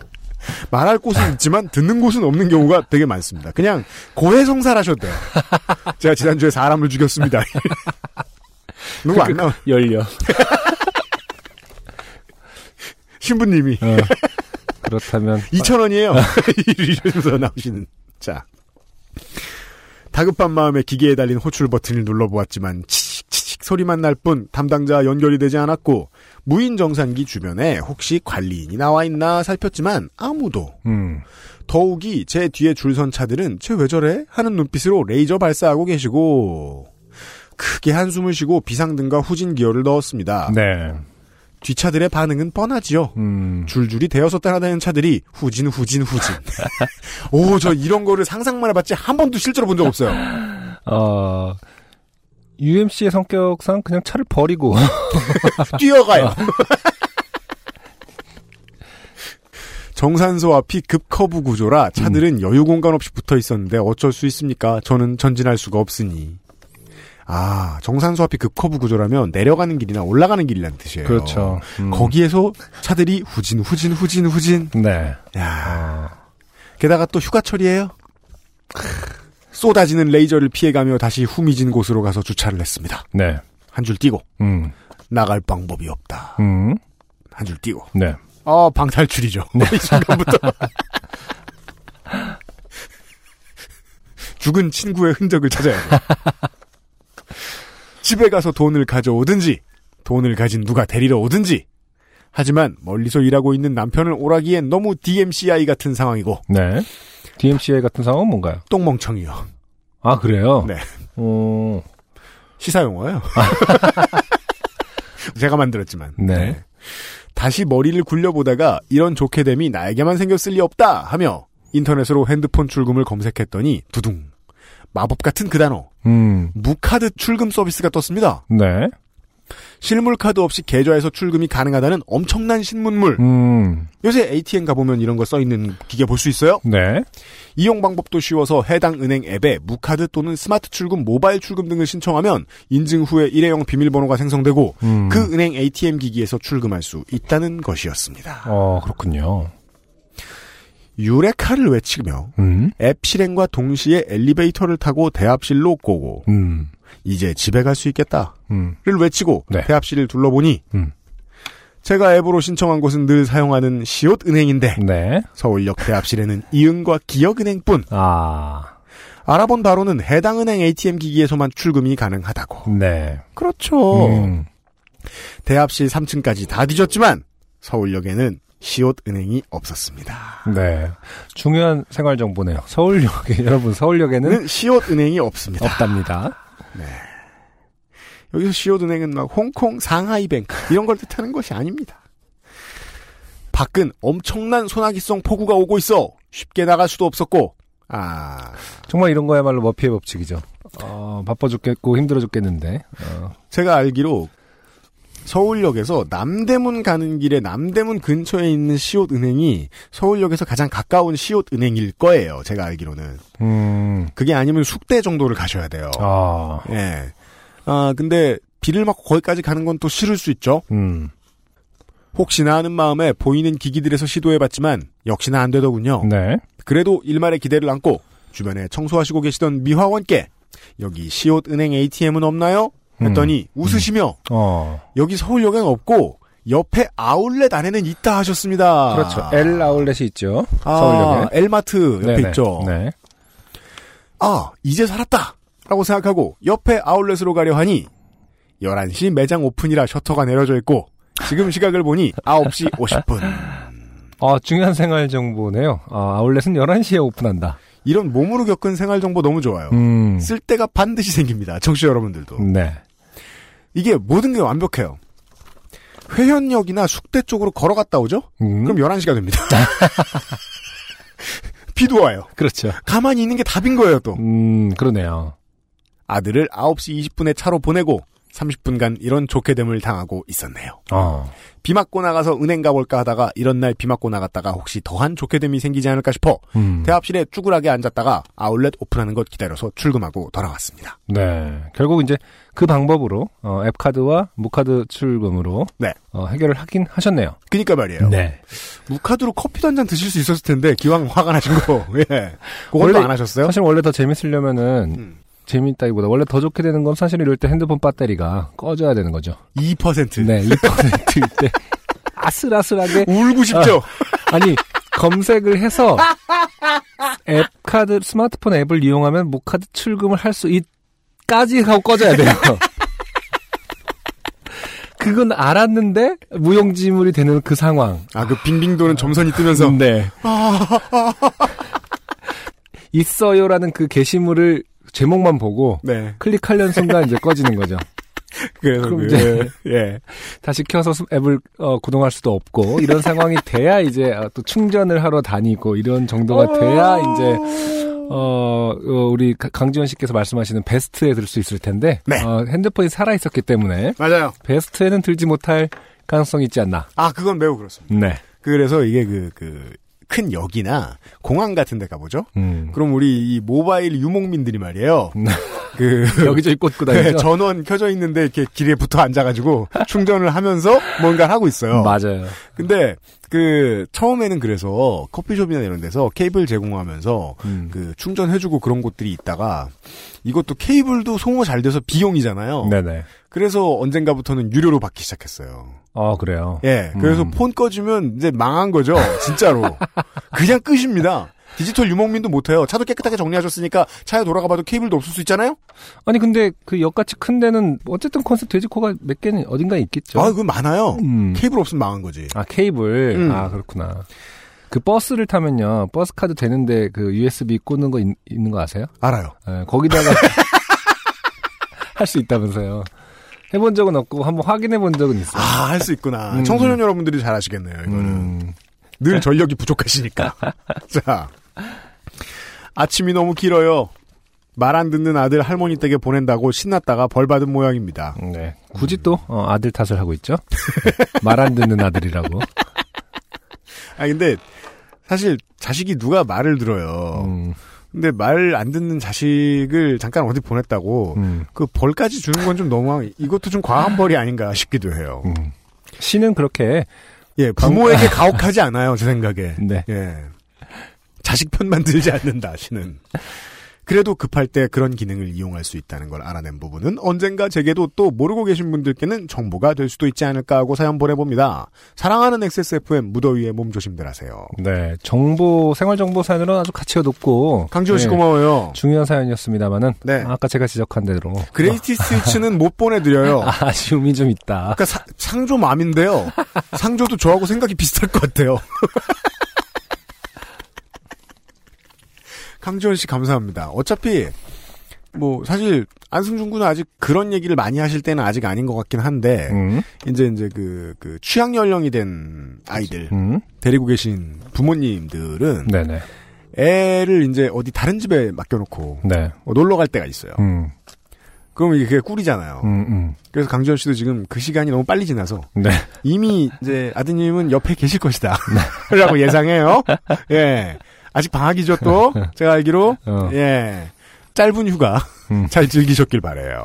말할 곳은 있지만 듣는 곳은 없는 경우가 되게 많습니다. 그냥 고해성사하셔도 돼요. 제가 지난주에 사람을 죽였습니다. 누구 안 나와? 열려. 신부님이 어. 그렇다면 2,000원이에요. 이러면서 나오시는. 자. 다급한 마음에 기계에 달린 호출 버튼을 눌러보았지만 소리만 날 뿐 담당자 연결이 되지 않았고 무인 정산기 주변에 혹시 관리인이 나와 있나 살폈지만 아무도 음. 더욱이 제 뒤에 줄선 차들은 쟤 왜 저래? 하는 눈빛으로 레이저 발사하고 계시고 크게 한숨을 쉬고 비상등과 후진 기어를 넣었습니다. 네. 뒷차들의 반응은 뻔하지요. 음. 줄줄이 대여섯 따라다니는 차들이 후진 후진 후진. 오 저 이런 거를 상상만 해봤지 한 번도 실제로 본 적 없어요. 어, UMC의 성격상 그냥 차를 버리고 뛰어가요. 정산소 앞이 급커브 구조라 차들은 여유 공간 없이 붙어 있었는데 어쩔 수 있습니까? 저는 전진할 수가 없으니. 아, 정산소 앞이 급커브 구조라면 내려가는 길이나 올라가는 길이라는 뜻이에요. 그렇죠. 음. 거기에서 차들이 후진, 후진, 후진, 후진. 네. 야 게다가 또 휴가철이에요. 쏟아지는 레이저를 피해가며 다시 후미진 곳으로 가서 주차를 했습니다. 네. 한 줄 띄고 음. 나갈 방법이 없다. 음. 한 줄 띄고. 네. 어, 방탈출이죠. 이 순간부터. 죽은 친구의 흔적을 찾아야 돼. 집에 가서 돈을 가져오든지, 돈을 가진 누가 데리러 오든지. 하지만 멀리서 일하고 있는 남편을 오라기엔 너무 DMCI 같은 상황이고, 네. DMCA 같은 상황은 뭔가요? 똥멍청이요. 아, 그래요? 네. 어, 시사용어예요. 제가 만들었지만. 네. 다시 머리를 굴려보다가 이런 좋게 됨이 나에게만 생겼을 리 없다 하며 인터넷으로 핸드폰 출금을 검색했더니 두둥 마법 같은 그 단어 음. 무카드 출금 서비스가 떴습니다. 네. 실물 카드 없이 계좌에서 출금이 가능하다는 엄청난 신문물. 음. 요새 ATM 가보면 이런 거 써 있는 기계 볼 수 있어요. 네. 이용 방법도 쉬워서 해당 은행 앱에 무카드 또는 스마트 출금, 모바일 출금 등을 신청하면 인증 후에 일회용 비밀번호가 생성되고 음. 그 은행 ATM 기기에서 출금할 수 있다는 것이었습니다. 어, 그렇군요. 유레카를 외치며 음. 앱 실행과 동시에 엘리베이터를 타고 대합실로 고고 음. 이제 집에 갈 수 있겠다를 음. 외치고 네. 대합실을 둘러보니 음. 제가 앱으로 신청한 곳은 늘 사용하는 시옷 은행인데 네. 서울역 대합실에는 이은과 기억은행뿐 아. 알아본 바로는 해당 은행 ATM 기기에서만 출금이 가능하다고 네. 그렇죠 음. 대합실 3층까지 다 뒤졌지만 서울역에는 시옷 은행이 없었습니다 네. 중요한 생활 정보네요. 서울역에 여러분 서울역에는 는 시옷 은행이 없습니다 없답니다. 여기서 시오은행은 막 홍콩, 상하이뱅크 이런 걸 뜻하는 것이 아닙니다. 밖은 엄청난 소나기성 폭우가 오고 있어 쉽게 나갈 수도 없었고 아 정말 이런 거야말로 머피의 법칙이죠. 어, 바빠 죽겠고 힘들어 죽겠는데. 어, 제가 알기로 서울역에서 남대문 가는 길에 남대문 근처에 있는 시옷은행이 서울역에서 가장 가까운 시옷은행일 거예요. 제가 알기로는. 음, 그게 아니면 숙대 정도를 가셔야 돼요. 아, 예. 아, 근데 비를 맞고 거기까지 가는 건 또 싫을 수 있죠. 음, 혹시나 하는 마음에 보이는 기기들에서 시도해봤지만 역시나 안 되더군요. 네. 그래도 일말의 기대를 안고 주변에 청소하시고 계시던 미화원께 여기 시옷은행 ATM은 없나요? 했더니 웃으시며 어, 여기 서울역엔 없고 옆에 아울렛 안에는 있다 하셨습니다. 그렇죠. L 아울렛이 있죠. 아, 서울역에. 엘마트 옆에 네네. 있죠. 네. 아, 이제 살았다! 라고 생각하고 옆에 아울렛으로 가려 하니 11시 매장 오픈이라 셔터가 내려져 있고 지금 시각을 보니 9시 50분. 아, 중요한 생활 정보네요. 아, 아울렛은 11시에 오픈한다. 이런 몸으로 겪은 생활 정보 너무 좋아요. 음, 쓸 때가 반드시 생깁니다. 청취자 여러분들도. 네. 이게 모든 게 완벽해요. 회현역이나 숙대 쪽으로 걸어갔다 오죠? 음, 그럼 11시가 됩니다. 비도 와요. 그렇죠. 가만히 있는 게 답인 거예요, 또. 음, 그러네요. 아들을 9시 20분에 차로 보내고 30분간 이런 좋게 됨을 당하고 있었네요. 어, 비 맞고 나가서 은행 가볼까 하다가 이런 날 비 맞고 나갔다가 혹시 더한 좋게 됨이 생기지 않을까 싶어 음, 대합실에 쭈그라게 앉았다가 아울렛 오픈하는 것 기다려서 출금하고 돌아왔습니다. 네. 결국 이제 그 방법으로, 어, 앱카드와 무카드 출금으로, 네. 어, 해결을 하긴 하셨네요. 그니까 말이에요. 네. 무카드로 커피도 한 잔 드실 수 있었을 텐데 기왕 화가 나신 거 예. 그걸도 원래 안 하셨어요? 사실 원래 더 재밌으려면은, 음. 재밌다기보다 원래 더 좋게 되는 건 사실 이럴 때 핸드폰 배터리가 꺼져야 되는 거죠. 2% 네, 2%일 때 아슬아슬하게 울고 싶죠? 아니 검색을 해서 앱 카드 스마트폰 앱을 이용하면 무카드 출금을 할 수 있까지 하고 꺼져야 돼요. 그건 알았는데 무용지물이 되는 그 상황. 아 그 빙빙 도는 점선이 뜨면서 네. 있어요라는 그 게시물을 제목만 보고 네. 클릭하려는 순간 이제 꺼지는 거죠. 그래서 그럼 그, 이제 예. 다시 켜서 스- 앱을 어, 구동할 수도 없고 이런 상황이 돼야 이제 어, 또 충전을 하러 다니고 이런 정도가 돼야 이제 어, 어, 우리 가- 강지원 씨께서 말씀하시는 베스트에 들 수 있을 텐데 네. 어, 핸드폰이 살아 있었기 때문에 맞아요. 베스트에는 들지 못할 가능성이 있지 않나. 아 그건 매우 그렇습니다. 네. 그래서 이게 그 그 큰 역이나 공항 같은 데 가보죠. 음. 그럼 우리 이 모바일 유목민들이 말이에요. 음. 그 여기저기 꽂고 네, 다니죠. 전원 켜져 있는데 이렇게 길에 붙어 앉아가지고 충전을 하면서 뭔가를 하고 있어요. 맞아요. 근데 그 처음에는 그래서 커피숍이나 이런 데서 케이블 제공하면서 음. 그 충전해주고 그런 곳들이 있다가 이것도 케이블도 소모 잘 돼서 비용이잖아요. 네네. 그래서 언젠가부터는 유료로 받기 시작했어요. 어 그래요. 예, 그래서 음. 폰 꺼지면 이제 망한 거죠. 진짜로. 그냥 끝입니다. 디지털 유목민도 못해요. 차도 깨끗하게 정리하셨으니까 차에 돌아가봐도 케이블도 없을 수 있잖아요? 아니 근데 그 역같이 큰 데는 어쨌든 콘센트 돼지코가 몇 개는 어딘가에 있겠죠. 아, 그건 많아요. 음. 케이블 없으면 망한 거지. 아 케이블 음. 아 그렇구나 그 버스를 타면요 버스 카드 되는데 그 USB 꽂는 거 있, 는거 아세요? 알아요. 예, 거기다가 할 수 있다면서요 해본 적은 없고 한번 확인해 본 적은 있어요. 아, 할 수 있구나. 음. 청소년 여러분들이 잘 아시겠네요, 이거는. 음, 늘 전력이 부족하시니까. 자. 아침이 너무 길어요. 말 안 듣는 아들 할머니 댁에 보낸다고 신났다가 벌 받은 모양입니다. 네 굳이 또 어, 아들 탓을 하고 있죠. 말 안 듣는 아들이라고. 아, 근데 사실 자식이 누가 말을 들어요. 음, 근데 말 안 듣는 자식을 잠깐 어디 보냈다고 음, 그 벌까지 주는 건 좀 너무 이것도 좀 과한 벌이 아닌가 싶기도 해요. 음. 시는 그렇게 예, 부모에게 가혹하지 않아요, 제 생각에. 네. 예. 자식 편 만 들지 않는다, 시는. 그래도 급할 때 그런 기능을 이용할 수 있다는 걸 알아낸 부분은 언젠가 제게도 또 모르고 계신 분들께는 정보가 될 수도 있지 않을까 하고 사연 보내봅니다. 사랑하는 XSFM 무더위에 몸조심들 하세요. 네 정보 생활 정보 사연으로는 아주 가치가 높고 강지원 씨 네, 고마워요. 중요한 사연이었습니다만은 네. 아까 제가 지적한 대로 그레이티 스위치는 못 보내드려요. 아쉬움이 좀 있다. 그러니까 사- 상조 맘인데요. 상조도 저하고 생각이 비슷할 것 같아요. 강지원 씨 감사합니다. 어차피 뭐 사실 안승준 군은 아직 그런 얘기를 많이 하실 때는 아직 아닌 것 같긴 한데 음. 이제 이제 그, 그 취향 연령이 된 아이들 음. 데리고 계신 부모님들은 네네. 애를 이제 어디 다른 집에 맡겨놓고 네. 어, 놀러 갈 때가 있어요. 음. 그럼 이게 그게 꿀이잖아요. 음, 음. 그래서 강지현 씨도 지금 그 시간이 너무 빨리 지나서 네. 이미 이제 아드님은 옆에 계실 것이다. 라고 예상해요. 예. 아직 방학이죠 또. 제가 알기로. 어. 예. 짧은 휴가 음. 잘 즐기셨길 바래요.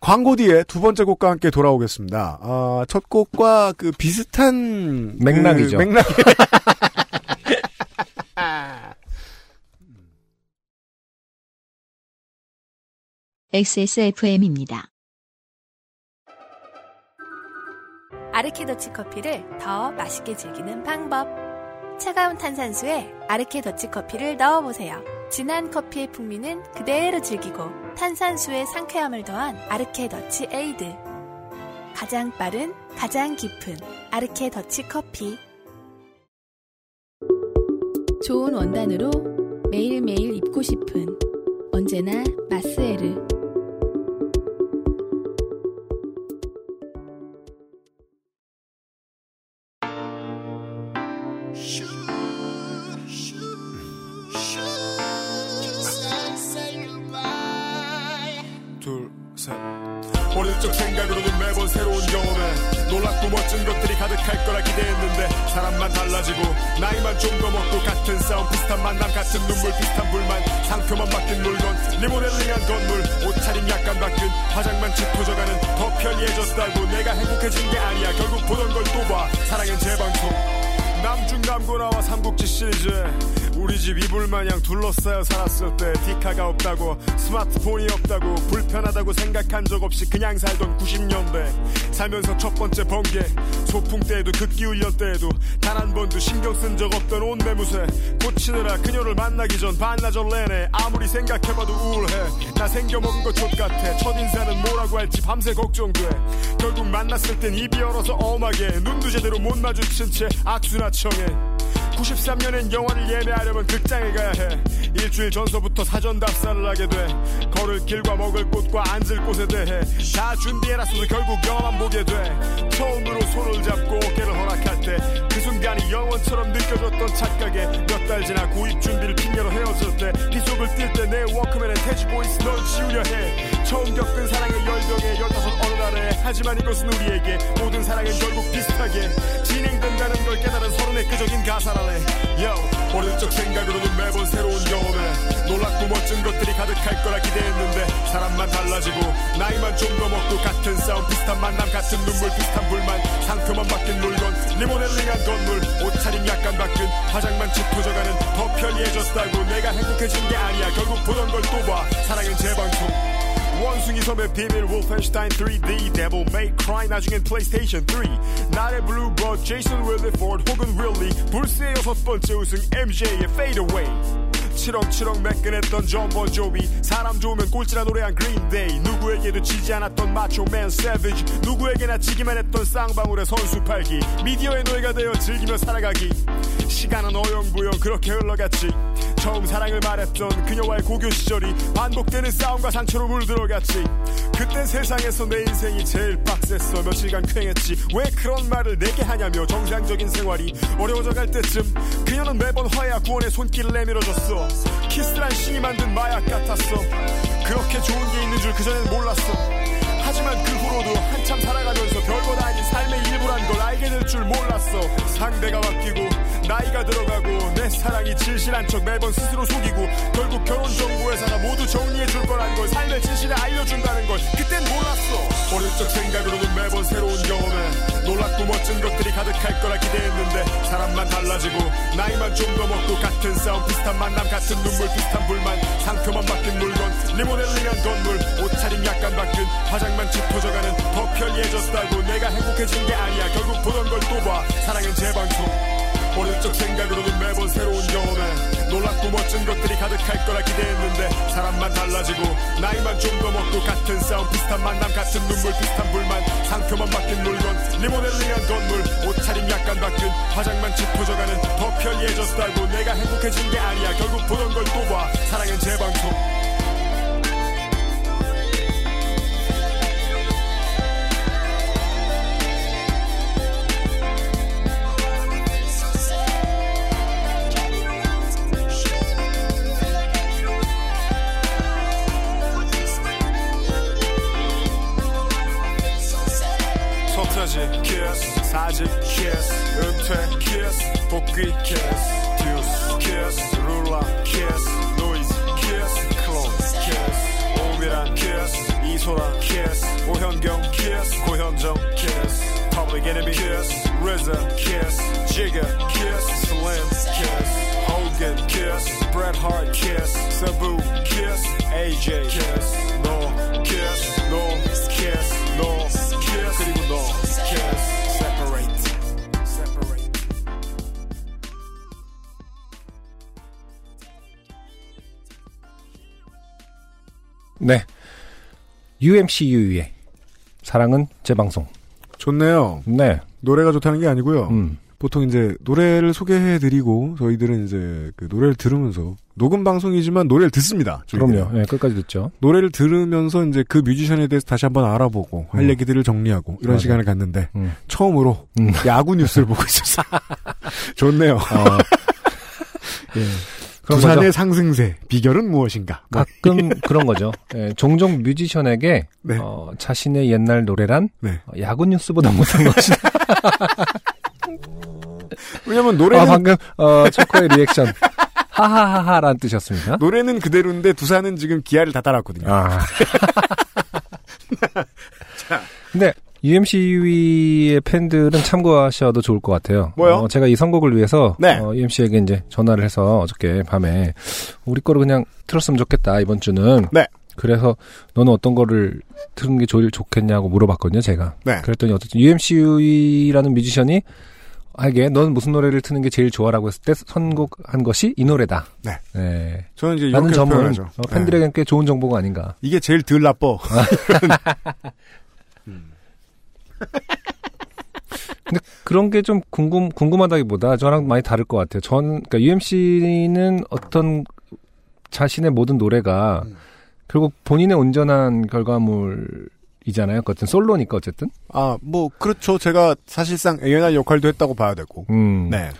광고 뒤에 두 번째 곡과 함께 돌아오겠습니다. 아, 첫 곡과 그 비슷한 그 맥락이죠. 맥락. XSFM입니다. 아르케 더치 커피를 더 맛있게 즐기는 방법. 차가운 탄산수에 아르케 더치 커피를 넣어보세요. 진한 커피의 풍미는 그대로 즐기고 탄산수의 상쾌함을 더한 아르케 더치 에이드. 가장 빠른, 가장 깊은 아르케 더치 커피. 좋은 원단으로 매일매일 입고 싶은 언제나 마스에르. 가득할 거라 기대했는데 사람만 달라지고 나이만 좀 더 먹고 같은 싸움 비슷한 만남 같은 눈물 비슷한 불만. 상표만 바뀐 물건 리모델링한 건물. 옷차림 약간 바뀐 화장만 짙어져가는 더 편리해졌다고 내가 행복해진 게 아니야. 결국 보던 걸 또 봐. 사랑은 재방송. 남중 남고 나와 삼국지 시리즈 우리 집 이불 마냥 둘러싸여 살았을 때 디카가 없다고 스마트폰이 없다고 불편하다고 생각한 적 없이 그냥 살던 90년대. 살면서 첫 번째 번개 소풍 때에도 극기 훈련 때에도 단 한 번도 신경 쓴 적 없던 옷매무새 고치느라 그녀를 만나기 전 반나절 내내 아무리 생각해봐도 우울해. 나 생겨먹은 거 족같아. 첫인사는 뭐라고 할지 밤새 걱정돼. 결국 만났을 땐 입이 얼어서 엄하게 눈도 제대로 못 마주친 채 악수나 청해 93년엔 영화를 예매하려면 극장에 가야 해. 일주일 전서부터 사전 답사를 하게 돼. 걸을 길과 먹을 곳과 앉을 곳에 대해 다 준비해놨어도 결국 영화만 보게 돼. 처음으로 손을 잡고 어깨를 허락할 때 그 순간이 영원처럼 느껴졌던 착각에 몇 달 지나 구입 준비를 핑계로 헤어질 때 빗속을 뛸 때 내 워크맨의 돼지보이스 널 지우려 해 처음 겪은 사랑의 열병에 열다섯 어느 날에. 하지만 이것은 우리에게 모든 사랑은 결국 비슷하게 진행된다는 걸 깨달은 서른의 끄적인 가사라네. Yo 적 생각으로는 매번 새로운 경험에 놀랍고 멋진 것들이 가득할 거라 기대했는데 사람만 달라지고 나이만 좀 더 먹고 같은 싸움 비슷한 만남 같은 눈물 비슷한 불만 상표만 바뀐 물건 리모델링한 건물 옷차림 약간 바뀐 화장만 짙어져가는 더 편리해졌다고 내가 행복해진 게 아니야. 결국 보던 걸 또 봐. 사랑은 재방송 원숭이 섬의 비밀 wolfenstein 3D devil may cry 나중엔 플레이스테이션 3 나의 블루버드 제이슨 윌리포드 혹은 윌리 불스의 여섯 번째 우승 MJ의 fade away. 치렁치렁 매끈했던 존 본조비 사람 좋으면 꼴찌라 노래한 그린데이 누구에게도 지지 않았던 마초맨 세비지 누구에게나 지기만 했던 쌍방울의 선수 팔기. 미디어의 노예가 되어 즐기며 살아가기 시간은 어영부영 그렇게 흘러갔지. 처음 사랑을 말했던 그녀와의 고교 시절이 반복되는 싸움과 상처로 물들어갔지. 그땐 세상에서 내 인생이 제일 빡셌어. 며칠간 쾌했지. 왜 그런 말을 내게 하냐며 정상적인 생활이 어려워져 갈 때쯤 그녀는 매번 화해와 구원의 손길을 내밀어줬어. 키스란 신이 만든 마약 같았어. 그렇게 좋은 게 있는 줄 그전엔 몰랐어. 하지만 그 후로도 한참 살아가면서 별것 아닌 삶의 일부란 걸 알게 될 줄 몰랐어. 상대가 바뀌고 나이가 들어가고 내 사랑이 진실한 척 매번 스스로 속이고 결국 결혼 정보회사가 모두 정리해 줄 거란 걸 삶의 진실을 알려준다는 걸 그땐 몰랐어. 어릴 적 생각으로는 매번 새로운 경험에 놀랍고 멋진 것들이 가득할 거라 기대했는데 사람만 달라지고 나이만 좀 더 먹고 같은 싸움 비슷한 만남 같은 눈물 비슷한 불만 상표만 바뀐 물건 리모델링한 건물 옷차림 약간 바뀐 화장만 짙어져가는 더 편리해졌다고 내가 행복해진 게 아니야. 결국 보던 걸 또 봐. 사랑은 재방송. 어릴 적 생각으로는 매번 새로운 경험에 놀랍고 멋진 것들이 가득할 거라 기대했는데 사람만 달라지고 나이만 좀 더 먹고 같은 싸움 비슷한 만남 같은 눈물 비슷한 불만. 상표만 바뀐 물건 리모델링한 건물. 옷차림 약간 바뀐 화장만 짙어져가는 더 편리해졌다고 내가 행복해진 게 아니야. 결국 보던 걸 또 봐. 사랑은 재방송 서태지 키스 사진 키스 은퇴 키스 복귀 키스 듀스 키스 룰라 키스 노이즈 키스 클론 키스 오미란 키스 이소라 키스 오현경 키스 고현정 키스 Public Enemy kiss RZA kiss Jigga kiss Slim kiss Hogan kiss Bret Hart kiss Sabu kiss AJ kiss No kiss No kiss No kiss 그리고 no kiss Separate Separate 네. UMCU의 사랑은 재방송. 좋네요. 네. 노래가 좋다는 게 아니고요. 음. 보통 이제 노래를 소개해드리고 저희들은 이제 그 노래를 들으면서 녹음 방송이지만 노래를 듣습니다. 저희들은. 그럼요. 네, 끝까지 듣죠. 노래를 들으면서 이제 그 뮤지션에 대해서 다시 한번 알아보고 할 음. 얘기들을 정리하고 이런 맞아요. 시간을 갖는데 음. 처음으로 음. 야구 뉴스를 보고 있었어요. 좋네요. 어, 예. 부산의 거죠. 상승세 비결은 무엇인가? 뭐, 가끔 그런 거죠. 예, 종종 뮤지션에게 네. 어, 자신의 옛날 노래란 네. 어, 야구 뉴스보다 못한 것이다. 왜냐면 노래는 아, 방금 어, 초코의 리액션. 하하하하라는 뜻이었습니다. 노래는 그대로인데 두산은 지금 기아를 다 따랐거든요. 아. 근데 UMC의 팬들은 참고하셔도 좋을 것 같아요. 뭐요? 어, 제가 이 선곡을 위해서 네. 어, UMC에게 이제 전화를 해서 어저께 밤에 우리 거를 그냥 틀었으면 좋겠다 이번 주는. 네. 그래서 너는 어떤 거를 틀는 게 제일 좋겠냐고 물어봤거든요, 제가. 네. 그랬더니 어쨌든 UMC라는 뮤지션이 알게 넌 무슨 노래를 트는 게 제일 좋아라고 했을 때 선곡한 것이 이 노래다. 네. 네. 저는 이제 이렇게 점은 표현하죠. 어, 팬들에게는 꽤 좋은 정보가 아닌가. 네. 이게 제일 덜 나빠. 근데 그런 게 좀 궁금 궁금하다기보다 저랑 많이 다를 것 같아요. 전 그러니까 UMC는 어떤 자신의 모든 노래가 음. 결국 본인의 온전한 결과물 이잖아요. 그 어쨌든 솔로니까 어쨌든. 아, 뭐 그렇죠. 제가 사실상 A&R 역할도 했다고 봐야 되고. 음. 네.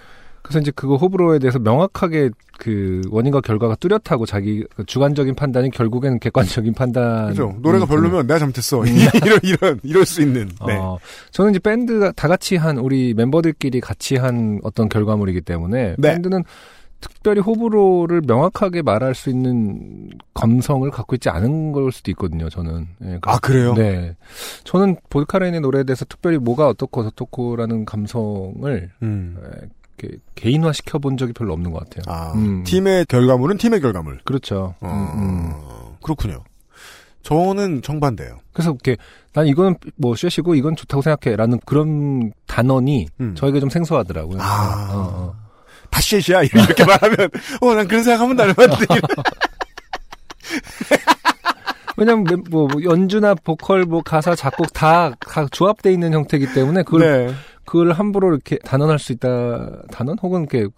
그래서 이제 그거 호불호에 대해서 명확하게 그 원인과 결과가 뚜렷하고 자기 그 주관적인 판단이 결국에는 객관적인 판단. 그죠. 노래가 별로면 내가 잘못했어. 이런 이런 이럴 수 있는. 네. 음. 어, 저는 이제 밴드가 다 같이 한 우리 멤버들끼리 같이 한 어떤 결과물이기 때문에 네. 밴드는 특별히 호불호를 명확하게 말할 수 있는 감성을 갖고 있지 않은 걸 수도 있거든요. 저는. 예, 아 그래요? 네. 저는 볼카레인의 노래에 대해서 특별히 뭐가 어떻고 저떻고라는 감성을 음. 예, 이렇게 개인화 시켜본 적이 별로 없는 것 같아요. 아, 음. 팀의 결과물은 팀의 결과물. 그렇죠. 어, 음, 음. 그렇군요. 저는 정반대예요. 그래서 이렇게 난 이건 뭐 쉐시고 이건 좋다고 생각해라는 그런 단언이 음. 저에게 좀 생소하더라고요. 아. 어, 어. 다 쉣이야 이렇게 말하면 어 난 그런 생각 한 번도 안 해봤는데 왜냐면 멤- 뭐 연주나 보컬 뭐 가사 작곡 다, 다 조합돼 있는 형태이기 때문에 그걸 네. 그걸 함부로 이렇게 단언할 수 있다 단언 혹은 이렇게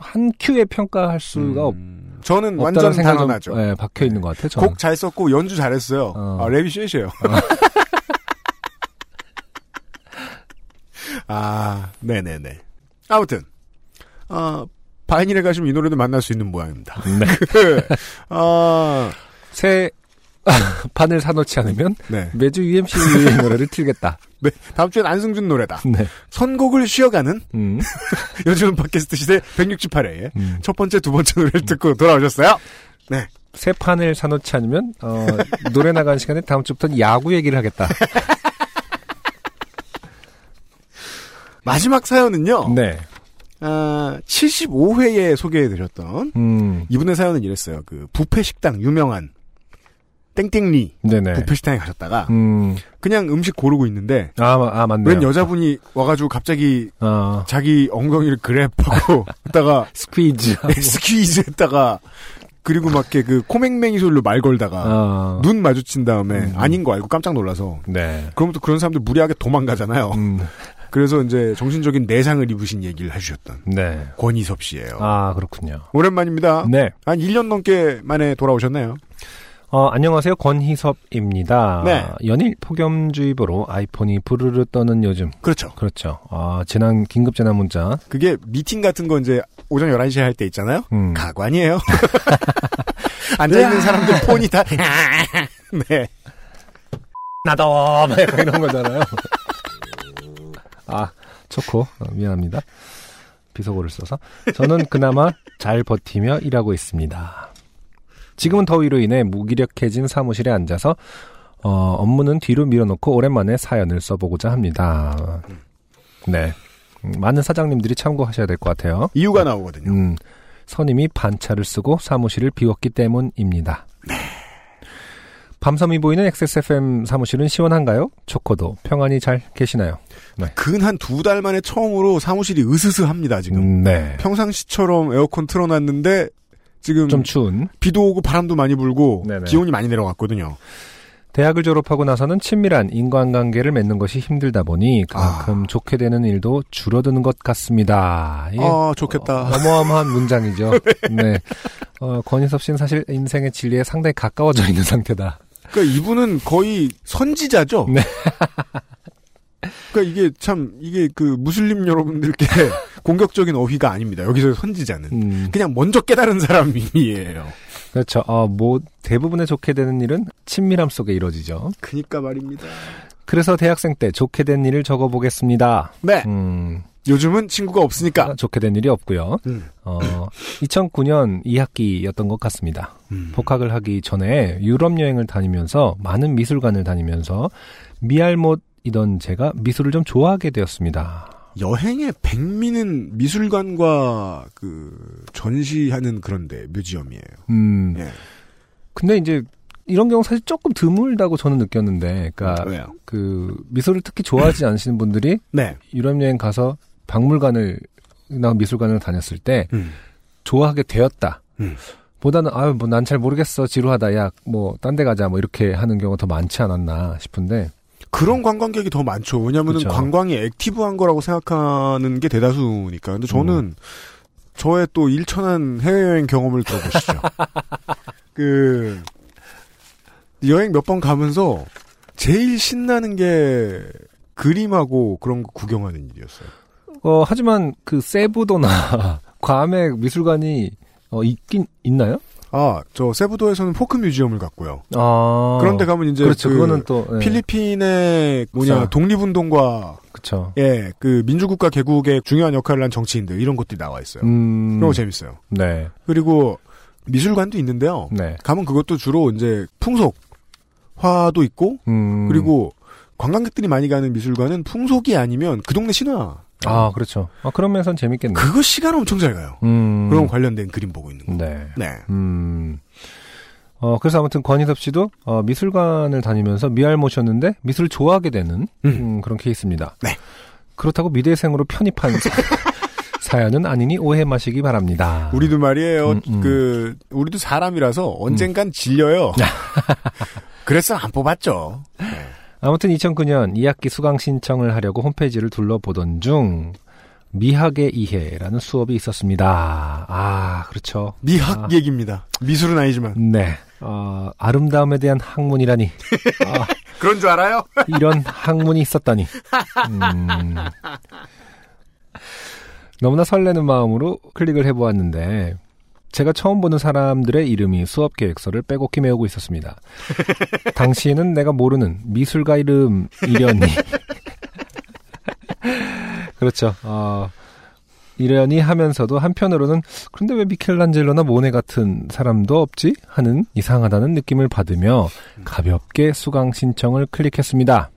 한 큐에 평가할 수가 없, 음, 저는 없다는 완전. 좀, 예, 박혀 있는 것 같아요. 저는. 곡잘 썼고 연주 잘했어요. 어. 아, 랩이 쉣이에요. 아, 네네네. 아무튼, 어, 바이닐에 가시면 이 노래도 만날 수 있는 모양입니다. 네. 아, 새 판을 사놓지 않으면 네. 매주 UMC 노래를 틀겠다. 네. 다음 주엔 안승준 노래다. 네. 선곡을 쉬어가는 음. 요즘 팟캐스트 시대 168회 음. 첫 번째, 두 번째 노래를 듣고 돌아오셨어요. 새 판을 사놓지 않으면 어, 노래 나가는 시간에 다음 주부터는 야구 얘기를 하겠다. 마지막 사연은요. 네. 아, 75회에 소개해드렸던 음. 이분의 사연은 이랬어요. 그 부페 식당 유명한 땡땡리 네네. 부페 식당에 가셨다가 음. 그냥 음식 고르고 있는데 아, 마- 아 맞네요. 웬 여자분이 와가지고 갑자기 어. 자기 엉덩이를 grab하고 했다가 squeeze. squeeze 했다가 그리고 막 이렇게 그 코맹맹이 소리로 말 걸다가 어. 눈 마주친 다음에 음. 아닌 거 알고 깜짝 놀라서 네. 그럼 또 그런 사람들 무리하게 도망가잖아요. 음. 그래서 이제 정신적인 내상을 입으신 얘기를 해주셨던 네. 권희섭 씨예요. 아, 그렇군요. 오랜만입니다. 네. 한 1년 넘게 만에 돌아오셨나요? 어, 안녕하세요. 권희섭입니다. 네. 연일 폭염주의보로 아이폰이 부르르 떠는 요즘. 그렇죠. 그렇죠. 아, 재난, 긴급 재난 문자. 그게 미팅 같은 거 이제 오전 11시에 할 때 있잖아요. 음. 가관이에요. 앉아있는 사람들 폰이 다, 네. 나도! 막 이런 거잖아요. 아, 초코. 어, 미안합니다. 비속어를 써서. 저는 그나마 잘 버티며 일하고 있습니다. 지금은 더위로 인해 무기력해진 사무실에 앉아서 어, 업무는 뒤로 밀어놓고 오랜만에 사연을 써보고자 합니다. 네. 음, 많은 사장님들이 참고하셔야 될 것 같아요. 이유가 나오거든요. 음, 선임이 반차를 쓰고 사무실을 비웠기 때문입니다. 밤섬이 보이는 XSFM 사무실은 시원한가요? 초코도 평안히 잘 계시나요? 근한 두 달 만에 처음으로 사무실이 으스스합니다, 지금. 음, 네. 평상시처럼 에어컨 틀어놨는데, 지금 좀 추운. 비도 오고 바람도 많이 불고, 네네. 기온이 많이 내려갔거든요. 대학을 졸업하고 나서는 친밀한 인간관계를 맺는 것이 힘들다 보니 그만큼 아. 좋게 되는 일도 줄어드는 것 같습니다. 이게 아, 좋겠다. 어, 어마어마한 문장이죠. 네. 어, 권인섭 씨는 사실 인생의 진리에 상당히 가까워져 있는 상태다. 그러니까 이분은 거의 선지자죠? 네. 그러니까 이게 참, 이게 그 무슬림 여러분들께 공격적인 어휘가 아닙니다. 여기서 선지자는. 음, 그냥 먼저 깨달은 사람이에요. 그렇죠. 어, 뭐 대부분의 좋게 되는 일은 친밀함 속에 이루어지죠. 그니까 말입니다. 그래서 대학생 때 좋게 된 일을 적어보겠습니다. 네. 음, 요즘은 친구가 없으니까. 좋게 된 일이 없고요. 음. 어, 2009년 2학기였던 것 같습니다. 음. 복학을 하기 전에 유럽 여행을 다니면서 많은 미술관을 다니면서 미알못이던 제가 미술을 좀 좋아하게 되었습니다. 여행의 백미는 미술관과 그 전시하는 그런데 뮤지엄이에요. 음, 예. 근데 이제 이런 경우 사실 조금 드물다고 저는 느꼈는데, 그러니까 왜요? 그 미술을 특히 좋아하지 않으시는 분들이 네. 유럽 여행 가서 박물관을 나 미술관을 다녔을 때 음. 좋아하게 되었다. 음. 보다는 아유 뭐 난 잘 모르겠어 지루하다 야 뭐 딴 데 가자 뭐 이렇게 하는 경우가 더 많지 않았나 싶은데 그런 관광객이 더 많죠. 왜냐하면. 관광이 액티브한 거라고 생각하는 게 대다수니까. 근데 저는 음. 저의 또 일천한 해외여행 경험을 들어보시죠. 그 여행 몇 번 가면서 제일 신나는 게 그림하고 그런 거 구경하는 일이었어요. 어 하지만 그 세부도나 괌의 미술관이 어 있긴 있나요? 아, 저 세부도에서는 folk museum을 갔고요. 아 그런데 가면 이제 그렇죠 그 그거는 또 네. 필리핀의 뭐냐 그쵸. 독립운동과 그렇죠. 예, 그 민주국가 개국의 중요한 역할을 한 정치인들 이런 것들이 나와 있어요. 음, 거 재밌어요. 네, 그리고 미술관도 있는데요. 네. 가면 그것도 주로 이제 풍속 화도 있고 음, 그리고 관광객들이 많이 가는 미술관은 풍속이 아니면 그 동네 신화. 아 그렇죠. 아 그런 면선 재밌겠네. 그거 시간 엄청 잘 가요. 음, 그런 관련된 그림 보고 있는 거. 네. 네. 음. 어, 그래서 아무튼 권희섭 씨도 어, 미술관을 다니면서 미알못이었는데 미술을 좋아하게 되는 음. 음, 그런 케이스입니다. 네. 그렇다고 미대생으로 편입한 사- 사연은 아니니 오해 마시기 바랍니다. 우리도 말이에요. 음, 음. 그 우리도 사람이라서 언젠간 질려요. 그래서 안 뽑았죠. 아무튼 2009년 2학기 수강 신청을 하려고 홈페이지를 둘러보던 중 미학의 이해라는 수업이 있었습니다. 아, 그렇죠. 미학 아. 얘기입니다. 미술은 아니지만 네. 어, 아름다움에 대한 학문이라니. 아, 그런 줄 알아요? 이런 학문이 있었다니. 음. 너무나 설레는 마음으로 클릭을 해보았는데, 제가 처음 보는 사람들의 이름이 수업 계획서를 빼곡히 메우고 있었습니다. 당시에는 내가 모르는 미술가 이름 이련이. 그렇죠. 어, 이련이 하면서도 한편으로는 그런데 왜 미켈란젤로나 모네 같은 사람도 없지? 하는 이상하다는 느낌을 받으며 가볍게 수강 신청을 클릭했습니다.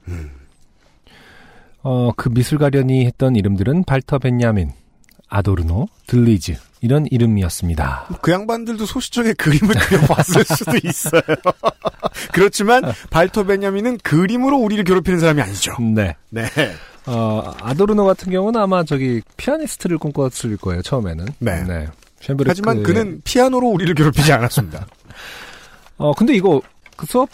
어, 그 미술가련이 했던 이름들은 발터 벤야민, 아도르노, 들리즈 이런 이름이었습니다. 그 양반들도 소시적에 그림을 그려봤을 수도 있어요. 그렇지만 발터 베냐민은 그림으로 우리를 괴롭히는 사람이 아니죠. 네. 네. 어, 아도르노 같은 경우는 아마 저기 피아니스트를 꿈꿨을 거예요, 처음에는. 네. 쉔베르크의- 하지만 그는 피아노로 우리를 괴롭히지 않았습니다. 어, 근데 이거 그 수업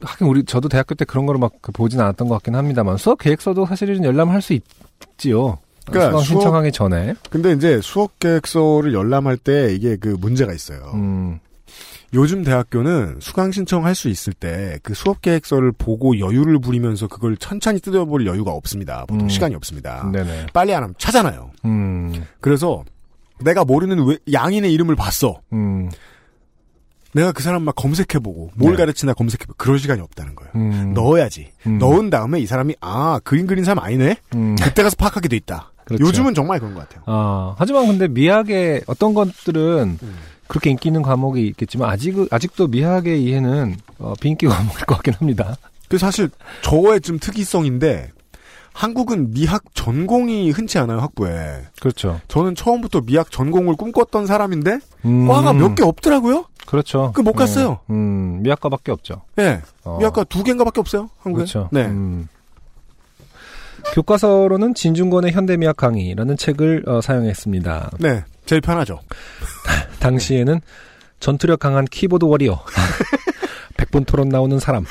하긴 우리 저도 대학교 때 그런 거를 막그 보진 않았던 것 같긴 합니다만 수업 계획서도 사실은 열람할 수 있지요. 그러니까 수강 신청하기 전에. 근데 이제 수업 계획서를 열람할 때 이게 그 문제가 있어요. 음, 요즘 대학교는 수강 신청할 수 있을 때 그 수업 계획서를 보고 여유를 부리면서 그걸 천천히 뜯어볼 여유가 없습니다. 보통 음. 시간이 없습니다. 네네. 빨리 안 하면 차잖아요. 음, 그래서 내가 모르는 외- 양인의 이름을 봤어. 음, 내가 그 사람 막 검색해보고 뭘 네. 가르치나 검색해보고 그럴 시간이 없다는 거예요. 음. 넣어야지. 음. 넣은 다음에 이 사람이 아 그림 그린 사람 아니네. 음. 그때 가서 파악하게 돼 있다. 그렇죠. 요즘은 정말 그런 것 같아요. 아, 하지만 근데 미학의 어떤 것들은 음. 그렇게 인기 있는 과목이 있겠지만 아직 아직도 미학의 이해는 어, 비인기 과목일 것 같긴 합니다. 그 사실 저의 좀 특이성인데 한국은 미학 전공이 흔치 않아요 학부에. 그렇죠. 저는 처음부터 미학 전공을 꿈꿨던 사람인데 음, 과가 몇 개 없더라고요. 그렇죠. 그 못 갔어요. 음, 음, 미학과밖에 없죠. 예, 어, 미학과 두 개인가밖에 없어요 한국에. 그렇죠. 네. 음. 교과서로는 진중권의 현대미학 강의라는 책을 어, 사용했습니다. 네, 제일 편하죠. 당시에는 전투력 강한 키보드 워리어, 100분 토론 나오는 사람